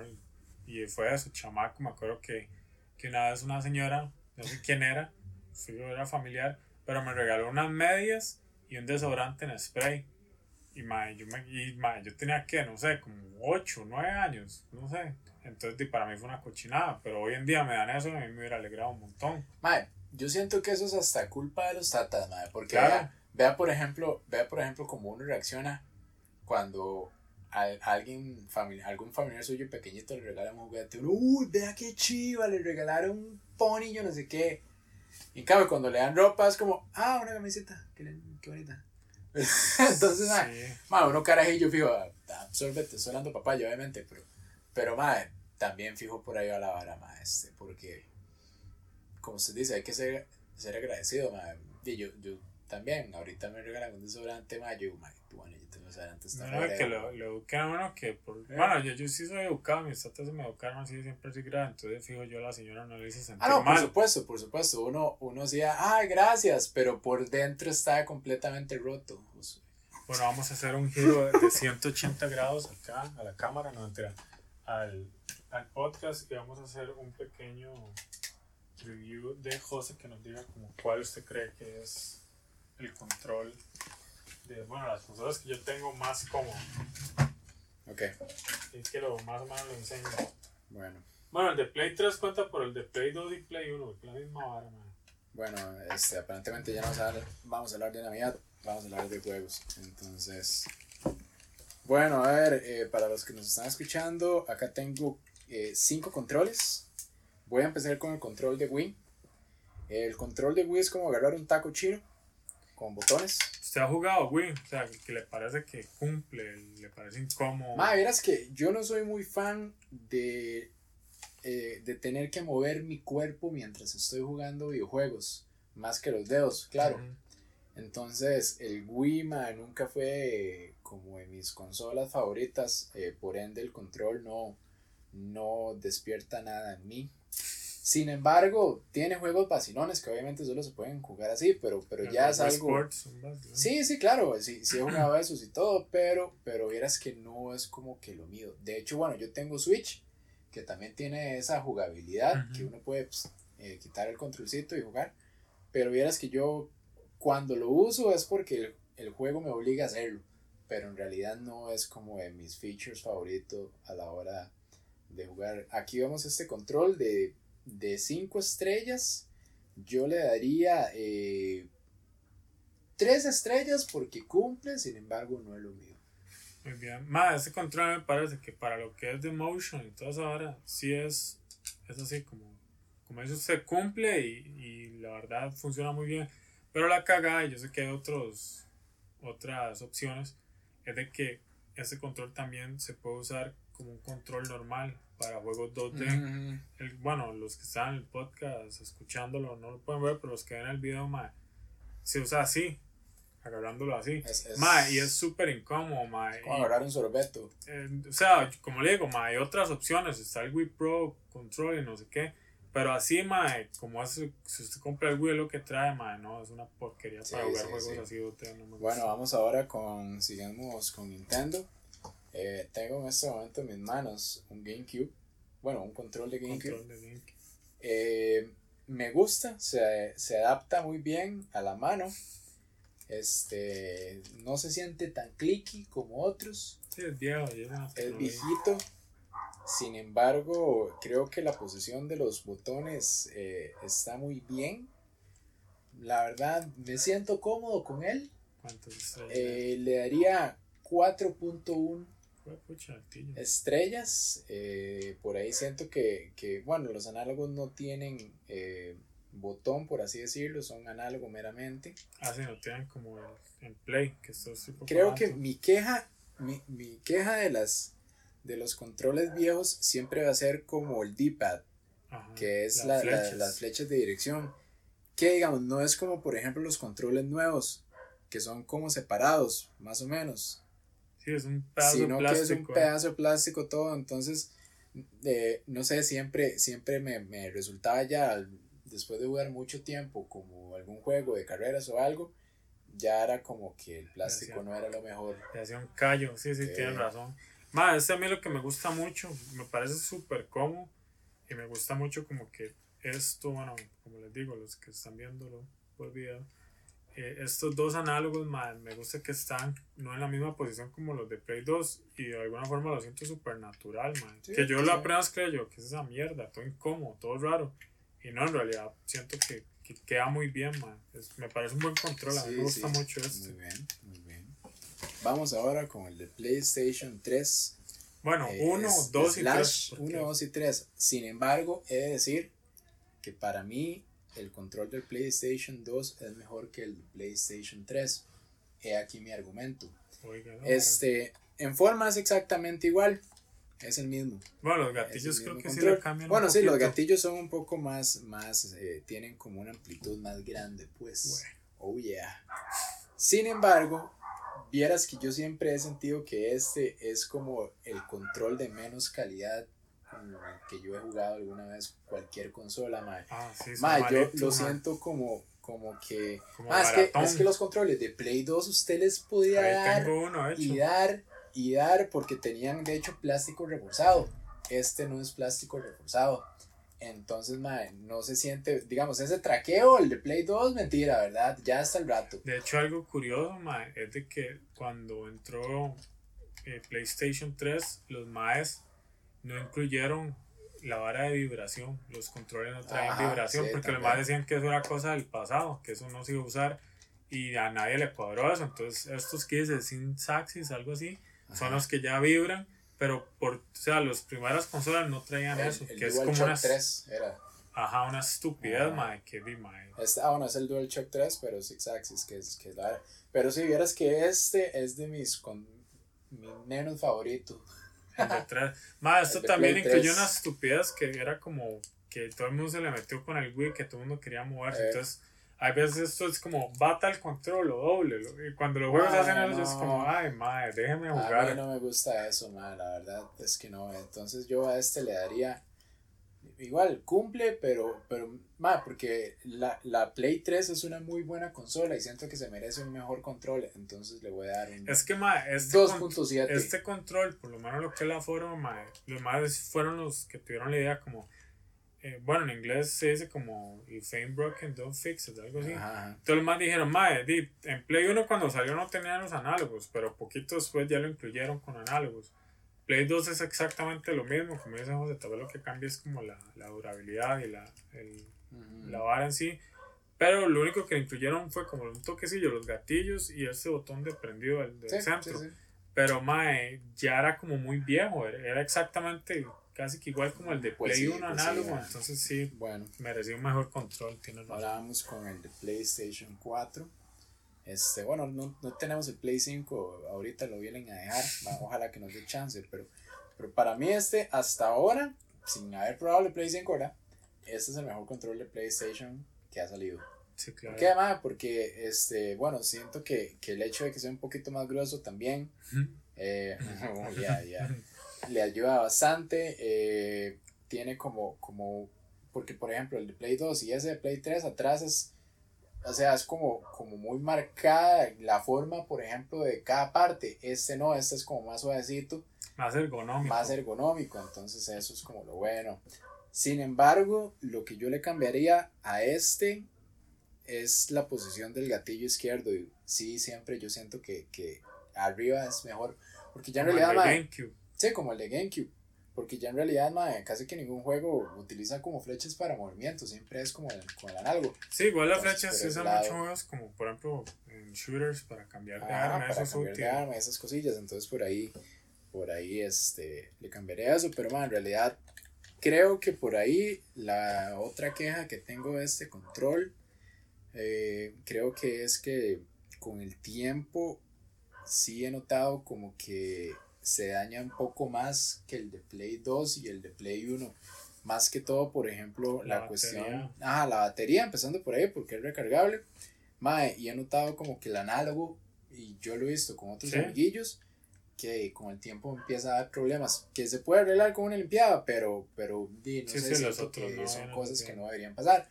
Y fue eso, chamaco, me acuerdo que, que una vez una señora, no sé quién era, era familiar, pero me regaló unas medias y un desodorante en spray. Y, mae, yo, me, y mae, yo tenía que, no sé, como 8, 9 años, no sé. Entonces, para mí fue una cochinada, pero hoy en día me dan eso y a mí me hubiera alegrado un montón. Mae, yo siento que eso es hasta culpa de los tatas, mae, porque Claro. vea, vea, por ejemplo, vea por ejemplo cómo uno reacciona cuando a, a alguien familiar, algún familiar suyo pequeñito le regala un juguete, uno, uy, vea qué chiva, le regalaron un pony, yo no sé qué. Y en cambio, cuando le dan ropa es como, ah, una camiseta, qué, bonita. Entonces, Sí. mae, uno carajillo fijo, ah, absórbete, estoy hablando papaya, obviamente, pero, pero mae, también fijo por ahí a la vara, mae, este, porque, como usted dice, hay que ser, ser agradecido, mae. Y yo, yo también, ahorita me regalan un desodorante, mae, yo tú, bueno, yo tengo desodorante esta No, que lo, lo eduquen a uno que por... Eh. Bueno, yo, yo sí soy educado, mis tatas me educaron así siempre así grave, entonces fijo yo a la señora no le hice sentir Ah, no, por mal. supuesto, por supuesto, uno, uno decía, ah, gracias, pero por dentro está completamente roto. Bueno, vamos a hacer un giro de de 180 grados acá, a la cámara, no mentira, al, al podcast y vamos a hacer un pequeño review de José que nos diga como cuál usted cree que es el control de, bueno, las consolas que yo tengo más cómodo. ok, Y que lo más o menos lo enseño. bueno. Bueno, el de Play 3 cuenta por el de Play 2 y Play 1, es la misma vara, man. Bueno, este, aparentemente ya no vamos a, hablar, vamos a hablar de Navidad, vamos a hablar de juegos. Entonces, bueno, a ver, eh, para los que nos están escuchando, acá tengo eh, cinco controles. Voy a empezar con el control de Wii. El control de Wii es como agarrar un taco chino con botones. ¿Usted ha jugado Wii? O sea, que le parece que cumple, le parece incómodo. Verás que yo no soy muy fan de, eh, de tener que mover mi cuerpo mientras estoy jugando videojuegos, más que los dedos, claro. Entonces, el Wii ma, nunca fue como de mis consolas favoritas, eh, por ende el control no, no despierta nada en mí. Sin embargo, tiene juegos vacilones que obviamente solo se pueden jugar así, pero, pero El ya es algo... Sports, Sí, sí, claro, sí, sí he jugado esos y todo, pero, pero vieras que no es como que lo mío. De hecho, bueno, yo tengo Switch, que también tiene esa jugabilidad, que uno puede pues, eh, quitar el controlcito y jugar, pero vieras que yo cuando lo uso es porque el, el juego me obliga a hacerlo, pero en realidad no es como de mis features favoritos a la hora de jugar. Aquí vemos este control de 5 estrellas, yo le daría... Eh, tres estrellas porque cumple, sin embargo no es lo mío. Muy bien. Más, ese control me parece que para lo que es de motion y toda esa sí es, es así como, como eso se cumple y, y la verdad funciona muy bien. Pero la cagada, yo sé que hay otros, otras opciones, es de que ese control también se puede usar como un control normal para juegos 2D. El- bueno, los que están en el podcast escuchándolo no lo pueden ver, pero los que ven el video, ma, se usa así, agarrándolo así. Es, es Ma, y es súper incómodo, ma. como y- agarrar un sorbeto. eh, o sea, como le digo, ma, hay otras opciones. Está el Wii Pro Control y no sé qué. Pero así, ma, como es, si usted compra el Wii, es lo que trae, ma, no, es una porquería Sí, para jugar sí, juegos sí. así. no Bueno, vamos ahora con, sigamos con Nintendo. Eh, tengo en este momento en mis manos un GameCube, bueno, un control de GameCube. Control de GameCube. Eh, me gusta, se, se adapta muy bien a la mano. Este, no se siente tan clicky como otros. Sí, es viejo, Es viejito. Sin embargo, creo que la posición de los botones eh, está muy bien. La verdad, me siento cómodo con él. Eh, le daría 4.1 Fue pucha, altillo. Estrellas. eh, por ahí siento que, que, bueno, los análogos no tienen eh, botón, por así decirlo, son análogo meramente. Ah, sí, no tienen como el, en play, que Creo que mi queja, mi, mi queja de las de los controles viejos siempre va a ser como el D-pad, que es las la- las flechas de dirección. Que digamos, no es como por ejemplo los controles nuevos, que son como separados, más o menos. Sí, es un pedazo sino de que es plástico. un eh. pedazo de plástico todo, entonces, eh, no sé, siempre, siempre me, me resultaba ya, después de jugar mucho tiempo, como algún juego de carreras o algo, ya era como que el plástico Decía. no era lo mejor. Le hacía un callo, sí, sí, Sí. tienes razón. Más, este a mí lo que me gusta mucho, me parece súper cómodo y me gusta mucho como que esto, bueno, como les digo, los que están viéndolo por video, eh, estos dos análogos, ma, me gusta que están no en la misma posición como los de Play 2 y de alguna forma lo siento súper natural. Sí, que yo sí. la vez creo que es esa mierda, todo incómodo, todo raro. Y no, en realidad siento que, que queda muy bien, ma. Es- me parece un buen control, a mí Sí, me gusta mucho este. Muy bien, muy bien. Vamos ahora con el de PlayStation 3. Bueno, eh, uno, es- dos y slash tres. porque- 1, 2 y 3. Sin embargo, he de decir que para mí el control del PlayStation 2 es mejor que el PlayStation 3. He aquí mi argumento. Oiga, no, Este, en forma es exactamente igual. Es el mismo. Bueno, los gatillos creo que sí le cambian. un Bueno, sí, los gatillos son un poco más, más eh, tienen como una amplitud más grande, pues. Oh yeah. Sin embargo, vieras que yo siempre he sentido que este es como el control de menos calidad que yo he jugado alguna vez cualquier consola, mae. Ah, sí, Mae, yo lo mae. siento como, como que. Como Ah, es que, es que los controles de Play 2 usted les podía Ahí dar uno y dar y dar porque tenían de hecho plástico reforzado. Este no es plástico reforzado. Entonces, mae, no se siente, digamos, ese traqueo, el de Play 2, mentira, ¿verdad? Ya hasta el rato. De hecho, algo curioso, mae, es de que cuando entró eh, PlayStation 3, los maes no incluyeron la vara de vibración. Los controles no traían Ajá, vibración sí, porque maes decían que eso era cosa del pasado, que eso no se iba a usar y a nadie le cuadró eso. Entonces, estos kits de Syntaxis, algo así, son Ajá. los que ya vibran, pero por, o sea, las primeras consolas no traían El, eso, el que es DualShock como una, 3 era. ajá, una estupidez, mae, que vi, mae. Ah, bueno, es el DualShock 3, pero Six Axis, que es, que es la- Pero si vieras que este es de mis, con, mi menos favorito. De tres. Esto también incluyó 3. una estupidez que era como que todo el mundo se le metió con el Wii, que todo el mundo quería moverse. Eh. Entonces, hay veces esto es como bata el control o doble. Y cuando los juegos Ah, hacen eso, es no. como, ay, madre, déjeme A mí jugar. no me gusta eso, man, la verdad es que no. Entonces yo a este le daría. Igual, cumple, pero, pero ma, porque la, la Play 3 es una muy buena consola y siento que se merece un mejor control. Entonces le voy a dar un Es que, ma, este, con- 2.7. este control, por lo menos lo que es la forma, ma, los más fueron los que tuvieron la idea como, eh, bueno, en inglés se dice como, if ain't broken, don't fix it, algo así. Ajá. Entonces los más dijeron, di, en Play 1 cuando salió no tenían los análogos, pero poquito después ya lo incluyeron con análogos. Play 2 es exactamente lo mismo, como dice José, tal vez lo que cambia es como la, la durabilidad y la, el- Ujú. la vara en sí. Pero lo único que incluyeron fue como un toquecillo, los gatillos y ese botón de prendido del, del Sí, centro. sí, sí. Pero mae, ya era como muy viejo, era, exactamente casi que igual como el de Pues Play sí, 1 pues sí, análogo, entonces sí, Bueno, merecía un mejor control, tiene ahora vamos con el de PlayStation 4. Este, bueno, no, no tenemos el Play 5, ahorita lo vienen a dejar, ojalá que nos dé chance, pero, pero para mí este, hasta ahora, sin haber probado el Play 5, ¿verdad? Este es el mejor control de PlayStation que ha salido. Sí, claro. ¿Por qué además? Porque, este, bueno, siento que, que el hecho de que sea un poquito más grueso también, eh, oh, ya, ya, le ayuda bastante, eh, tiene como, como, porque por ejemplo el de Play 2 y ese de Play 3 atrás es, o sea, es como, como muy marcada la forma, por ejemplo, de cada parte, este no, este es como más suavecito, Más ergonómico. más ergonómico, entonces eso es como lo bueno. Sin embargo, lo que yo le cambiaría a este es la posición del gatillo izquierdo. Y sí, siempre yo siento que, que arriba es mejor. Porque ya en Como el realidad, de GameCube. sí, como el de GameCube. Porque ya en realidad, mae, casi que ningún juego utiliza como flechas para movimiento. Siempre es como el, con el análogo. Sí, igual las flechas se usan mucho juegos como por ejemplo en shooters para cambiar de Ah, arma, eso para es cambiar útil. de arma, esas cosillas. Entonces por ahí, por ahí este, le cambiaré eso. Pero man, en realidad creo que por ahí la otra queja que tengo de este control, eh, creo que es que con el tiempo sí he notado como que se daña un poco más que el de Play 2 y el de Play 1. Más que todo, por ejemplo, la, La cuestión. Ajá, la batería, empezando por ahí, porque es recargable. Mae, y he notado como que el análogo, y yo lo he visto con otros Sí. amiguillos, que con el tiempo empieza a dar problemas, que se puede arreglar con una limpiada, pero, pero no Sí, sé, sí, los siento otros que no son vienen cosas que no deberían pasar.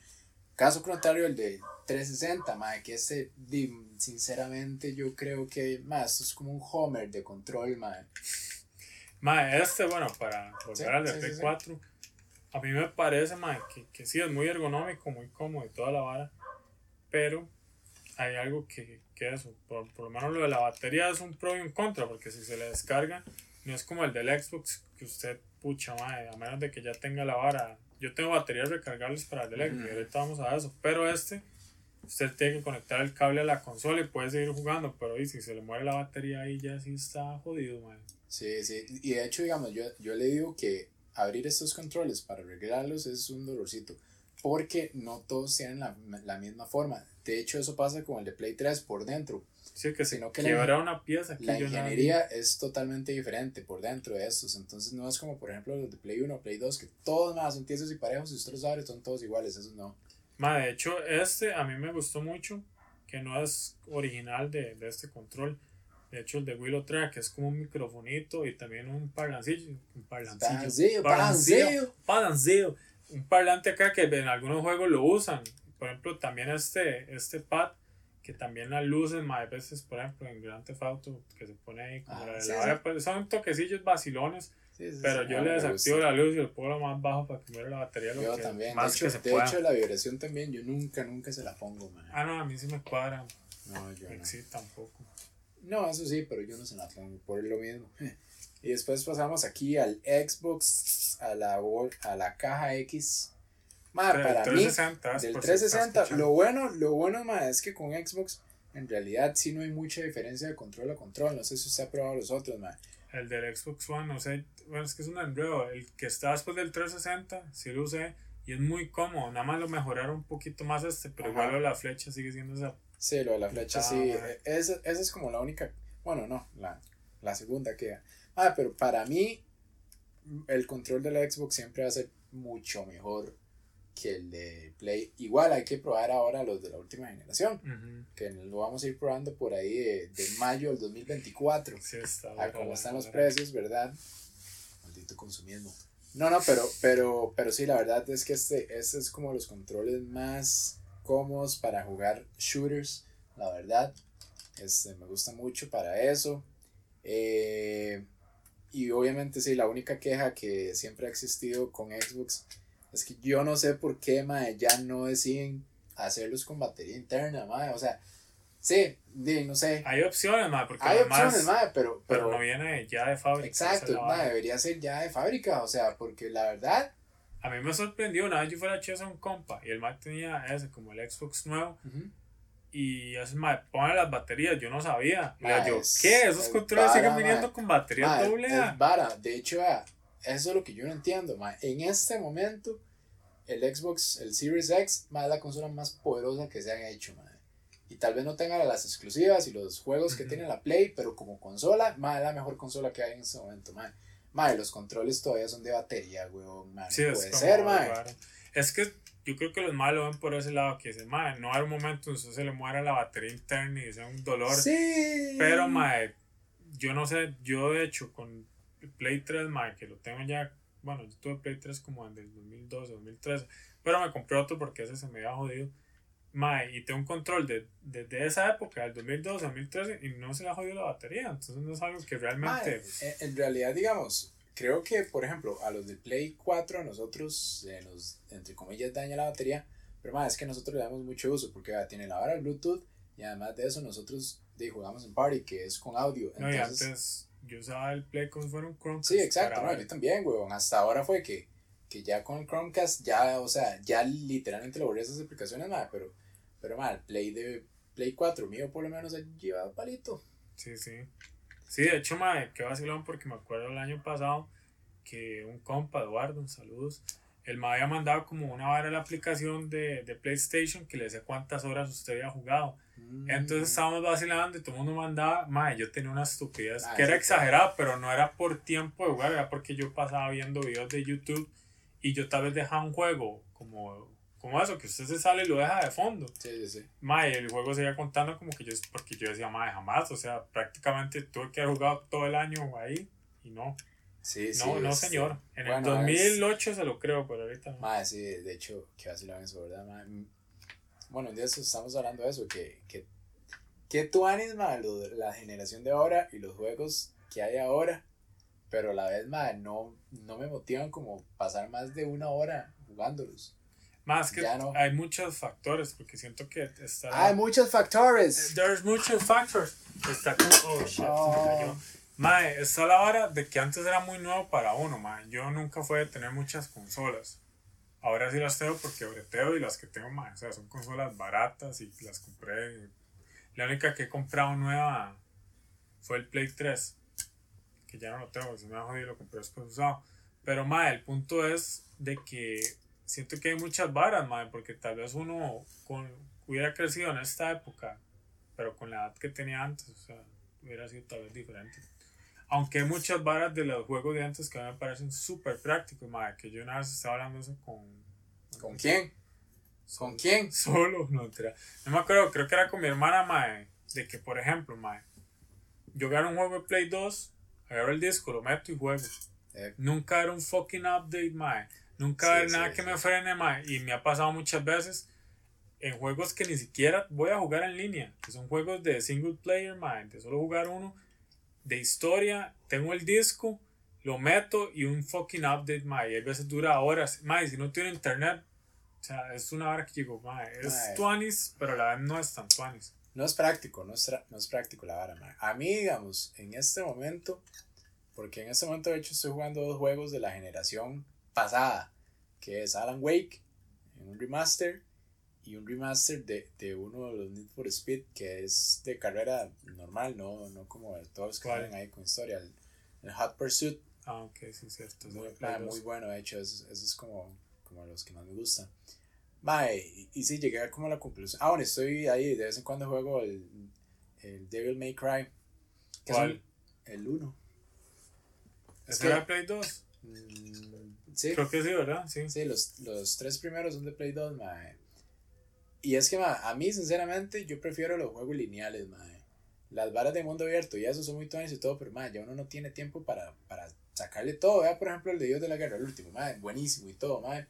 Caso contrario, el de 360, mae, que di, sinceramente, yo creo que, mae, esto es como un Homer de control, mae. Mae, este, bueno, para volver Sí, al de sí, Play sí, sí. 4, a mí me parece, mae, que, que sí es muy ergonómico, muy cómodo y toda la vara, pero hay algo que, que eso, por, por lo menos lo de la batería es un pro y un contra, porque si se le descarga, no es como el del Xbox, que usted, pucha, mae, a menos de que ya tenga la vara. Yo tengo baterías recargables para el del Xbox, y Ujú. ahorita vamos a eso, pero este, usted tiene que conectar el cable a la consola y puede seguir jugando, pero y si se le muere la batería ahí ya sí está jodido, mae. Sí, sí, y de hecho, digamos, yo, yo le digo que abrir estos controles para arreglarlos es un dolorcito, porque no todos tienen la, la misma forma. De hecho, eso pasa con el de Play 3 por dentro. Sí, que Sino que la una pieza. Aquí La ingeniería es totalmente diferente por dentro de estos, entonces no es como, por ejemplo, los de Play 1 o Play 2, que todos más son tiesos y parejos, y usted los abre, son todos iguales, eso no. Ma, de hecho, este a mí me gustó mucho, que no es original de, de este control. De hecho, el de Willow Track es como un microfonito y también un parlancillo. Un Parlancillo, parlancillo. parlancillo. parlancillo, Un parlante acá que en algunos juegos lo usan. Por ejemplo, también este, este pad, que también las luces, ma, a veces, por ejemplo, en Grand Theft Auto, que se pone ahí como Ah, la de sí, la sí. pues, son toquecillos vacilones. Sí, sí, Pero sí, yo a le desactivo la luz y lo pongo lo más bajo para que muera la batería lo Yo que también, de más hecho, que se de pueda. hecho la vibración también, yo nunca, nunca se la pongo, man. Ah, no, a mí sí me cuadra. No, yo no. Sí, tampoco. No, eso sí, pero yo no se la pongo por lo mismo. Y después pasamos aquí al Xbox, a la, a la caja X. Ah, para mí, 360, es del por si estás 360, escuchando. lo bueno, lo bueno es que con Xbox en realidad sí no hay mucha diferencia de control a control. No sé si usted ha probado los otros, ma. El del Xbox One, no sé, bueno, es que es un enredo. El que está después del 360, sí lo usé y es muy cómodo. Nada más lo mejoraron un poquito más este, pero Ajá. igual lo de la flecha sigue siendo esa. Sí, lo de la flecha Ah, sí. ma. eh, Esa, esa es como la única. Bueno, no, la, la segunda que. Ah, pero para mí, el control de la Xbox siempre va a ser mucho mejor que el de Play. Igual hay que probar ahora los de la última generación. Ujú. Que lo vamos a ir probando por ahí de, de mayo del 2024. Sí, está. A cómo están los precios, ¿verdad? Maldito consumismo. No, no, pero, pero, pero sí, la verdad es que este, este es como los controles más cómodos para jugar shooters, la verdad. Este, me gusta mucho para eso. Eh, y obviamente sí, la única queja que siempre ha existido con Xbox es que yo no sé por qué, mae, ya no deciden hacerlos con batería interna, mae. O sea, sí, no sé. Hay opciones, ma, porque Hay además. opciones, mae, pero, pero, pero no viene ya de fábrica. Exacto, es la ma, vara. debería ser ya de fábrica, o sea, porque la verdad, A mí me sorprendió una vez yo fuera a un compa y el Mac tenía ese, como el Xbox nuevo. Y es más, pone las baterías, yo no sabía. Y Ma, yo, ¿qué? Esos es controles siguen viniendo con baterías doble A. es vara, de hecho, vea, eso es lo que yo no entiendo, ma. en este momento, el Xbox, el Series X, ma, es la consola más poderosa que se han hecho, ma. y tal vez no tenga las exclusivas y los juegos que tiene la Play, pero como consola, ma, es la mejor consola que hay en este momento, ma. Ma, los controles todavía son de batería, weón, ma, no Sí, es puede ser, ma. raro. Es que yo creo que los más lo ven por ese lado, que dicen, mae, no hay un momento en que se le muera la batería interna y sea un dolor. Sí. Pero, mae, yo no sé, yo de hecho con Play 3, mae, que lo tengo ya, bueno, yo tuve Play 3 como en el 2012, 2013, pero me compré otro porque ese se me había jodido. Mae, y tengo un control de, desde esa época, del 2012, 2013, y no se le ha jodido la batería. Entonces no es algo que realmente. Mae, en, en realidad, digamos, creo que, por ejemplo, a los de Play 4, a nosotros eh, nos, entre comillas, daña la batería, Pero más, es que nosotros le damos mucho uso porque ah, tiene la vara Bluetooth y además de eso nosotros de, jugamos en Party que es con audio. No, y antes yo usaba el Play como si fuera un Chromecast. Sí, exacto, no, yo también, weón. Hasta ahora fue que, que ya con el Chromecast ya, o sea, ya literalmente lo borré esas aplicaciones, madre, pero, pero mal, Play de Play 4 mío por lo menos ha llevado palito. Sí, sí. Sí, de hecho, madre, qué vacilón porque me acuerdo el año pasado que un compa, Eduardo, saludos, él me había mandado como una vara la aplicación de, de, PlayStation que le decía cuántas horas usted había jugado. Mm. Entonces estábamos vacilando y todo el mundo mandaba, madre, yo tenía una estupidez ah, que era exagerada, pero no era por tiempo de jugar, era porque yo pasaba viendo videos de YouTube y yo tal vez dejaba un juego como, como eso, que usted se sale y lo deja de fondo. Sí, sí, sí. Madre, el juego seguía contando como que yo, porque yo decía, madre, jamás, o sea, prácticamente tuve que haber jugado todo el año ahí y no. Sí, no, no, señor. En el 2008 se lo creo, pero ahorita no. Madre, sí, de hecho, que vacilan eso, ¿verdad? Madre? Bueno, un día estamos hablando de eso, que, que, que tú madre, la generación de ahora y los juegos que hay ahora, pero a la vez, madre, no, no me motivan como pasar más de una hora jugándolos. Más que hay muchos factores, porque siento que está... Hay muchos factores. There's muchos factores. Está como... Oh, shit, oh. Mae, está la hora de que antes era muy nuevo para uno, mae. Yo nunca fue de tener muchas consolas. Ahora sí las tengo porque breteo y las que tengo, mae, o sea, son consolas baratas y las compré. La única que he comprado nueva fue el Play 3, que ya no lo tengo, se me ha jodido, lo compré después usado. Pero, mae, el punto es de que siento que hay muchas varas, mae, porque tal vez uno con, hubiera crecido en esta época, pero con la edad que tenía antes, o sea, hubiera sido tal vez diferente. Aunque hay muchas varas de los juegos de antes que a mí me parecen súper prácticos, madre. Que yo una vez estaba hablando eso con. ¿Con quién? ¿Con quién? Solo, no, no me acuerdo, creo que era con mi hermana, madre. De que, por ejemplo, madre. Yo gano un juego de Play 2, agarro el disco, lo meto y juego. Eh. Nunca era un fucking update, madre. Nunca sí, nada que me frene, madre. Y me ha pasado muchas veces en juegos que ni siquiera voy a jugar en línea. Que son juegos de single player, madre. De solo jugar uno de historia, tengo el disco, lo meto y un fucking update, mae. Y a veces dura horas. Mae, si no tiene internet, o sea, es una hora que digo, mae, es tuanis, pero la verdad no es tan tuanis. No es práctico, no es, no es práctico la vara, mae. A mí, digamos, en este momento, porque en este momento de hecho estoy jugando dos juegos de la generación pasada, que es Alan Wake, en un remaster, y un remaster de, de, uno de los Need for Speed que es de carrera normal, no, no como todos los que salen ahí con historia. El, Hot Pursuit. Ah, ok, sí, cierto. Muy, ah, muy bueno, de hecho, eso, es como, como los que más me gustan. Mae, y, y sí, llegué a como la conclusión. Ah, bueno, estoy ahí, de vez en cuando juego el, el Devil May Cry. ¿Cuál? el 1. ¿Es de Play 2? Mm, sí. Creo que sí, ¿verdad? Sí. Sí, los, los tres primeros son de Play 2, mae. Y es que, a mí, sinceramente, yo prefiero los juegos lineales, madre. Las varas de mundo abierto y eso son muy tones y todo, pero, madre, ya uno no tiene tiempo para, para sacarle todo. Vea, por ejemplo, el de Dios de la Guerra, el último, madre, buenísimo y todo, madre.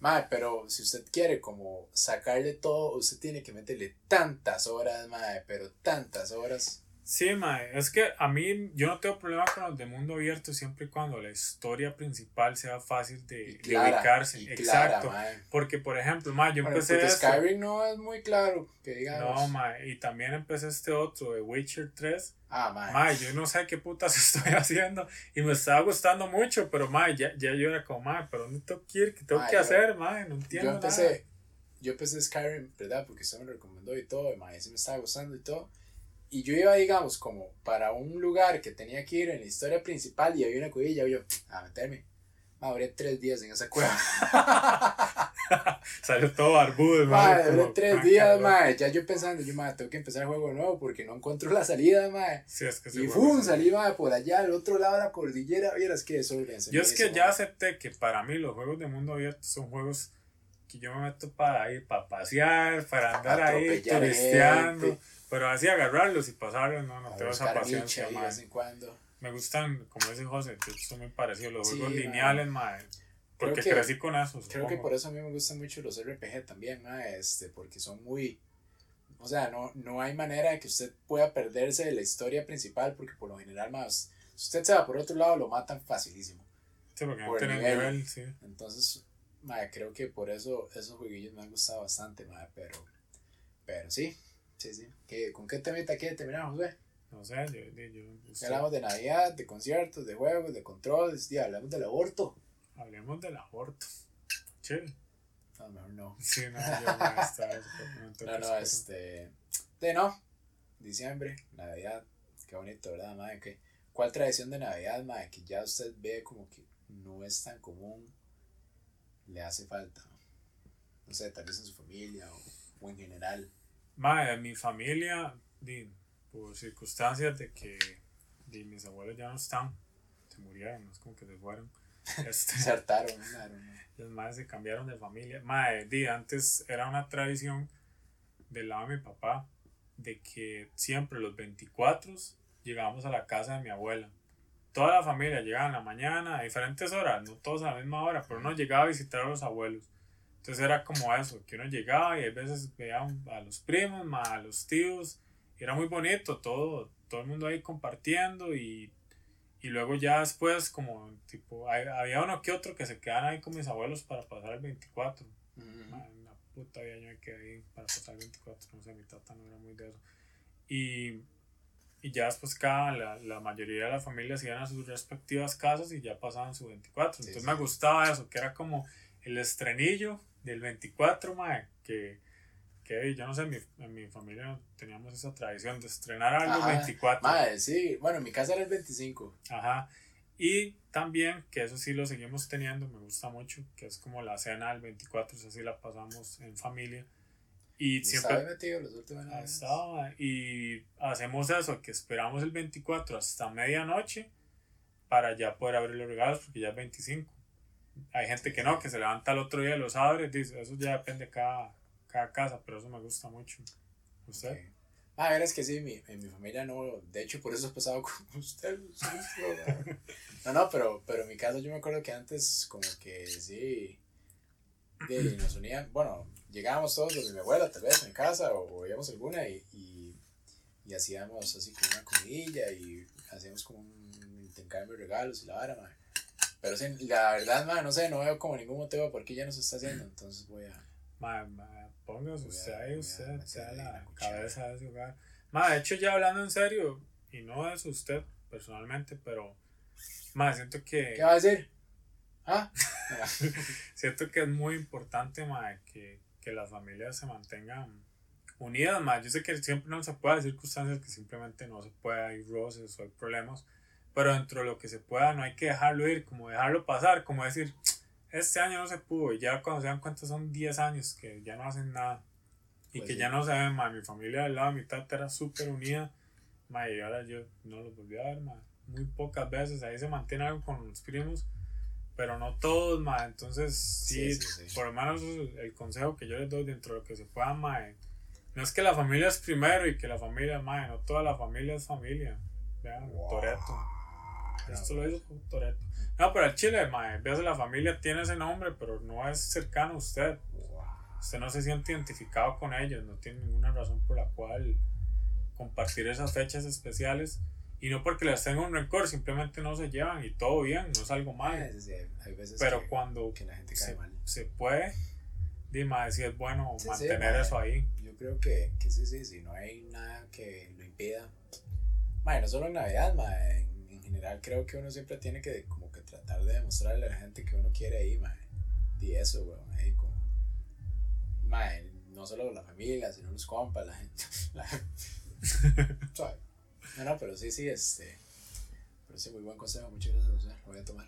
Madre, pero si usted quiere como sacarle todo, usted tiene que meterle tantas horas, madre, pero tantas horas. Sí, mae, es que a mí yo no tengo problema con los de mundo abierto siempre y cuando la historia principal sea fácil de, ubicarse. Exacto. porque, por ejemplo, mae, yo empecé. Porque Skyrim no es muy claro, que digamos. No, mae, y también empecé este otro, de Witcher 3. Ah, mae. Mae, yo no sé qué putas estoy haciendo y me estaba gustando mucho, pero, mae, ya, ya yo era como, mae, pero ¿dónde tengo que ir? ¿Qué tengo que hacer, mae? No entiendo. Yo empecé, yo empecé Skyrim, ¿verdad? Porque usted me lo recomendó y todo, y, mae, se me estaba gustando y todo. Y yo iba, digamos, como para un lugar que tenía que ir en la historia principal y había una cuevilla, y yo, a meterme. Me duré tres días en esa cueva. Salió todo barbudo, madre. Duré tres días, madre. Ya yo pensando, yo, madre, tengo que empezar el juego nuevo porque no encuentro la salida, madre. Sí, es que y ¡fum! Salí, madre, por allá, al otro lado de la cordillera. Vieras que eso, Yo es que ya acepté que para mí los juegos de mundo abierto son juegos que yo me meto para ir, para pasear, para andar ahí turisteando. Pero así agarrarlos y pasarlos, no, no tengo esa paciencia, de vez en cuando. Me gustan, como dice José, son muy parecidos los juegos lineales, madre. Porque crecí con esos. Creo que por eso a mí me gustan mucho los RPG también, madre, este, porque son muy... O sea, no, no hay manera de que usted pueda perderse de la historia principal, porque por lo general, más, si usted se va por otro lado, lo matan facilísimo. Sí, porque no tiene nivel. sí. Entonces, madre, creo que por eso esos jueguillos me han gustado bastante, madre, pero, pero sí, sí, sí. ¿Qué, ¿Con qué temita quiere terminamos, güey? No sé, yo, yo, yo- usted- Hablamos de Navidad, de conciertos, de juegos, de controles, y hablamos del aborto. hablemos del aborto. Chill. No, mejor no. Sí, no, yo no porque no No, este. De no. Diciembre, Navidad. Qué bonito, ¿verdad, madre? ¿Qué- ¿Cuál tradición de Navidad, madre, que ya usted ve como que no es tan común, le hace falta? No sé, tal vez en su familia o, o en general. Mae, mi familia, di, por circunstancias de que di, mis abuelos ya no están, se murieron, no es como que se fueron. Este, Se hartaron. Los madres se cambiaron de familia. Mae, di, antes era una tradición del lado de mi papá de que siempre los 24 llegábamos a la casa de mi abuela. Toda la familia llegaba en la mañana a diferentes horas, no todos a la misma hora, pero uno llegaba a visitar a los abuelos. Entonces era como eso, que uno llegaba y a veces veía a los primos, más a los tíos, y era muy bonito, todo, todo el mundo ahí compartiendo y, y luego ya después como tipo, hay- había uno que otro que se quedaban ahí con mis abuelos para pasar el 24. Madre, una puta vida yo me quedé ahí para pasar el 24, no sé, mi tata no era muy de eso. Y, y ya después cada, la, la mayoría de las familias iban a sus respectivas casas y ya pasaban su 24. Sí, Entonces sí. me gustaba eso, que era como el estrenillo del 24, mae, que, que yo no sé, en mi, en mi familia teníamos esa tradición de estrenar algo el Ajá. 24. Madre, sí. Bueno, en mi casa era el 25. Ajá. Y también, que eso sí lo seguimos teniendo, me gusta mucho, que es como la cena del 24, esa sí la pasamos en familia. Y Estaba siempre metido los últimos Navidades. estaba, y hacemos eso, que esperamos el 24 hasta medianoche para ya poder abrir los regalos, porque ya es 25. Hay gente que no, que se levanta el otro día y los abre, dice, eso ya depende de cada, cada casa, pero eso me gusta mucho. ¿Usted? Ok. Ah, verás que sí, mi, en mi familia no, de hecho por eso he pasado con usted. No, no, pero, pero en mi caso yo me acuerdo que antes como que sí, de, nos unían, bueno, llegábamos todos donde mi abuela tal vez en casa o, o alguna y, y, y hacíamos así como una comidilla y hacíamos como un intercambio de regalos y la vara, madre. Pero sí, la verdad, madre, no sé, no veo como ningún motivo por qué ya no se está haciendo, entonces voy a... Ma, ma, póngase usted ahí, usted sea la la cabeza de ese. Ma, de hecho, ya hablando en serio, y no es usted personalmente, pero siento que ¿Qué va a decir? ¿Ah? siento que es muy importante que, que las familias se mantengan unidas. Ma. Yo sé que siempre no se puede, hay circunstancias que simplemente no se puede, hay roces o hay problemas, pero dentro de lo que se pueda no hay que dejarlo ir, como dejarlo pasar, como decir, este año no se pudo, y ya cuando se dan cuenta son 10 años que ya no hacen nada. Y Pues que sí. ya no se ven, ma. Mi familia del lado de mi tata era súper unida. Ma, y ahora yo no los volví a ver, ma. Muy pocas veces. Ahí se mantiene algo con los primos. Pero no todos, ma. Entonces, sí, Sí, sí, por lo menos el, el consejo que yo les doy dentro de lo que se pueda, ma. No es que la familia es primero y que la familia, ma. No toda la familia es familia. Vean, Wow. Toreto. Esto lo hizo Toreto. No, pero el chile, ma. Veas la familia tiene ese nombre, pero no es cercano a usted usted no se siente identificado con ellos, no tiene ninguna razón por la cual compartir esas fechas especiales y no porque les tenga un rencor, simplemente no se llevan y todo bien, no es algo malo. sí, sí, hay veces Pero que, cuando que la gente cae se, mal. se puede, dime si es bueno Sí, mantener mae. eso ahí. Yo creo que, que sí, sí, si no hay nada que lo impida. Mae, no solo en Navidad, mae, en general creo que uno siempre tiene que como que tratar de demostrarle a la gente que uno quiere ahí, mae. Y eso, weón, ahí como... Mae, no solo la familia, sino los compas, la gente. La, no, no, pero sí, sí, este... Pero sí, muy buen consejo, muchas gracias, sea, lo voy a tomar.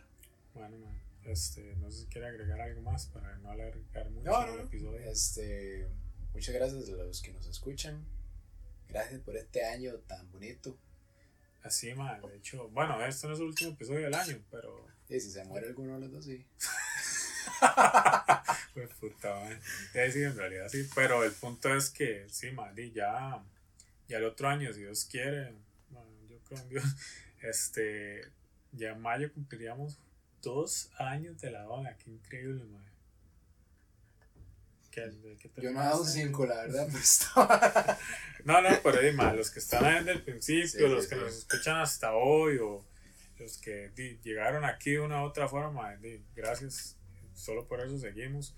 Bueno, man, este, no sé si quiere agregar algo más para no alargar mucho No, el no, no. episodio. Este, muchas gracias a los que nos escuchan. Gracias por este año tan bonito. Así, man, de hecho, bueno, este no es el último episodio del año, pero Y si se muere alguno de los dos, sí. Pues puta, man. Sí, en realidad sí. Pero el punto es que, sí, Maddy, ya, ya el otro año, si Dios quiere, bueno, yo creo en Dios, este, ya en mayo cumpliríamos dos años de la dona. Qué increíble, man. ¿Qué, de qué Yo no dado un terminaste? 5, la verdad, estaba. No, no, pero di, ma, los que están ahí desde el principio, Sí, los sí, que sí. nos escuchan hasta hoy, o los que di, llegaron aquí de una u otra forma, di, gracias. solo por eso seguimos.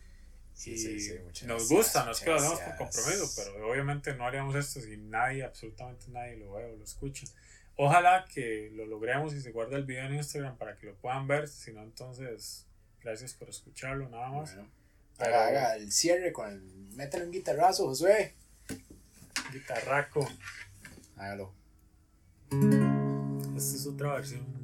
Sí, y sí, sí, nos gracias, gusta, no es que lo hagamos por compromiso, pero obviamente no haríamos esto si nadie, absolutamente nadie lo ve o lo escucha. Ojalá que lo logremos y se guarde el video en Instagram para que lo puedan ver, si no entonces gracias por escucharlo nada más. Bueno, Pero- haga, el cierre con el. Métale un guitarrazo, Josué. Guitarraco, Hágalo. esta es otra versión.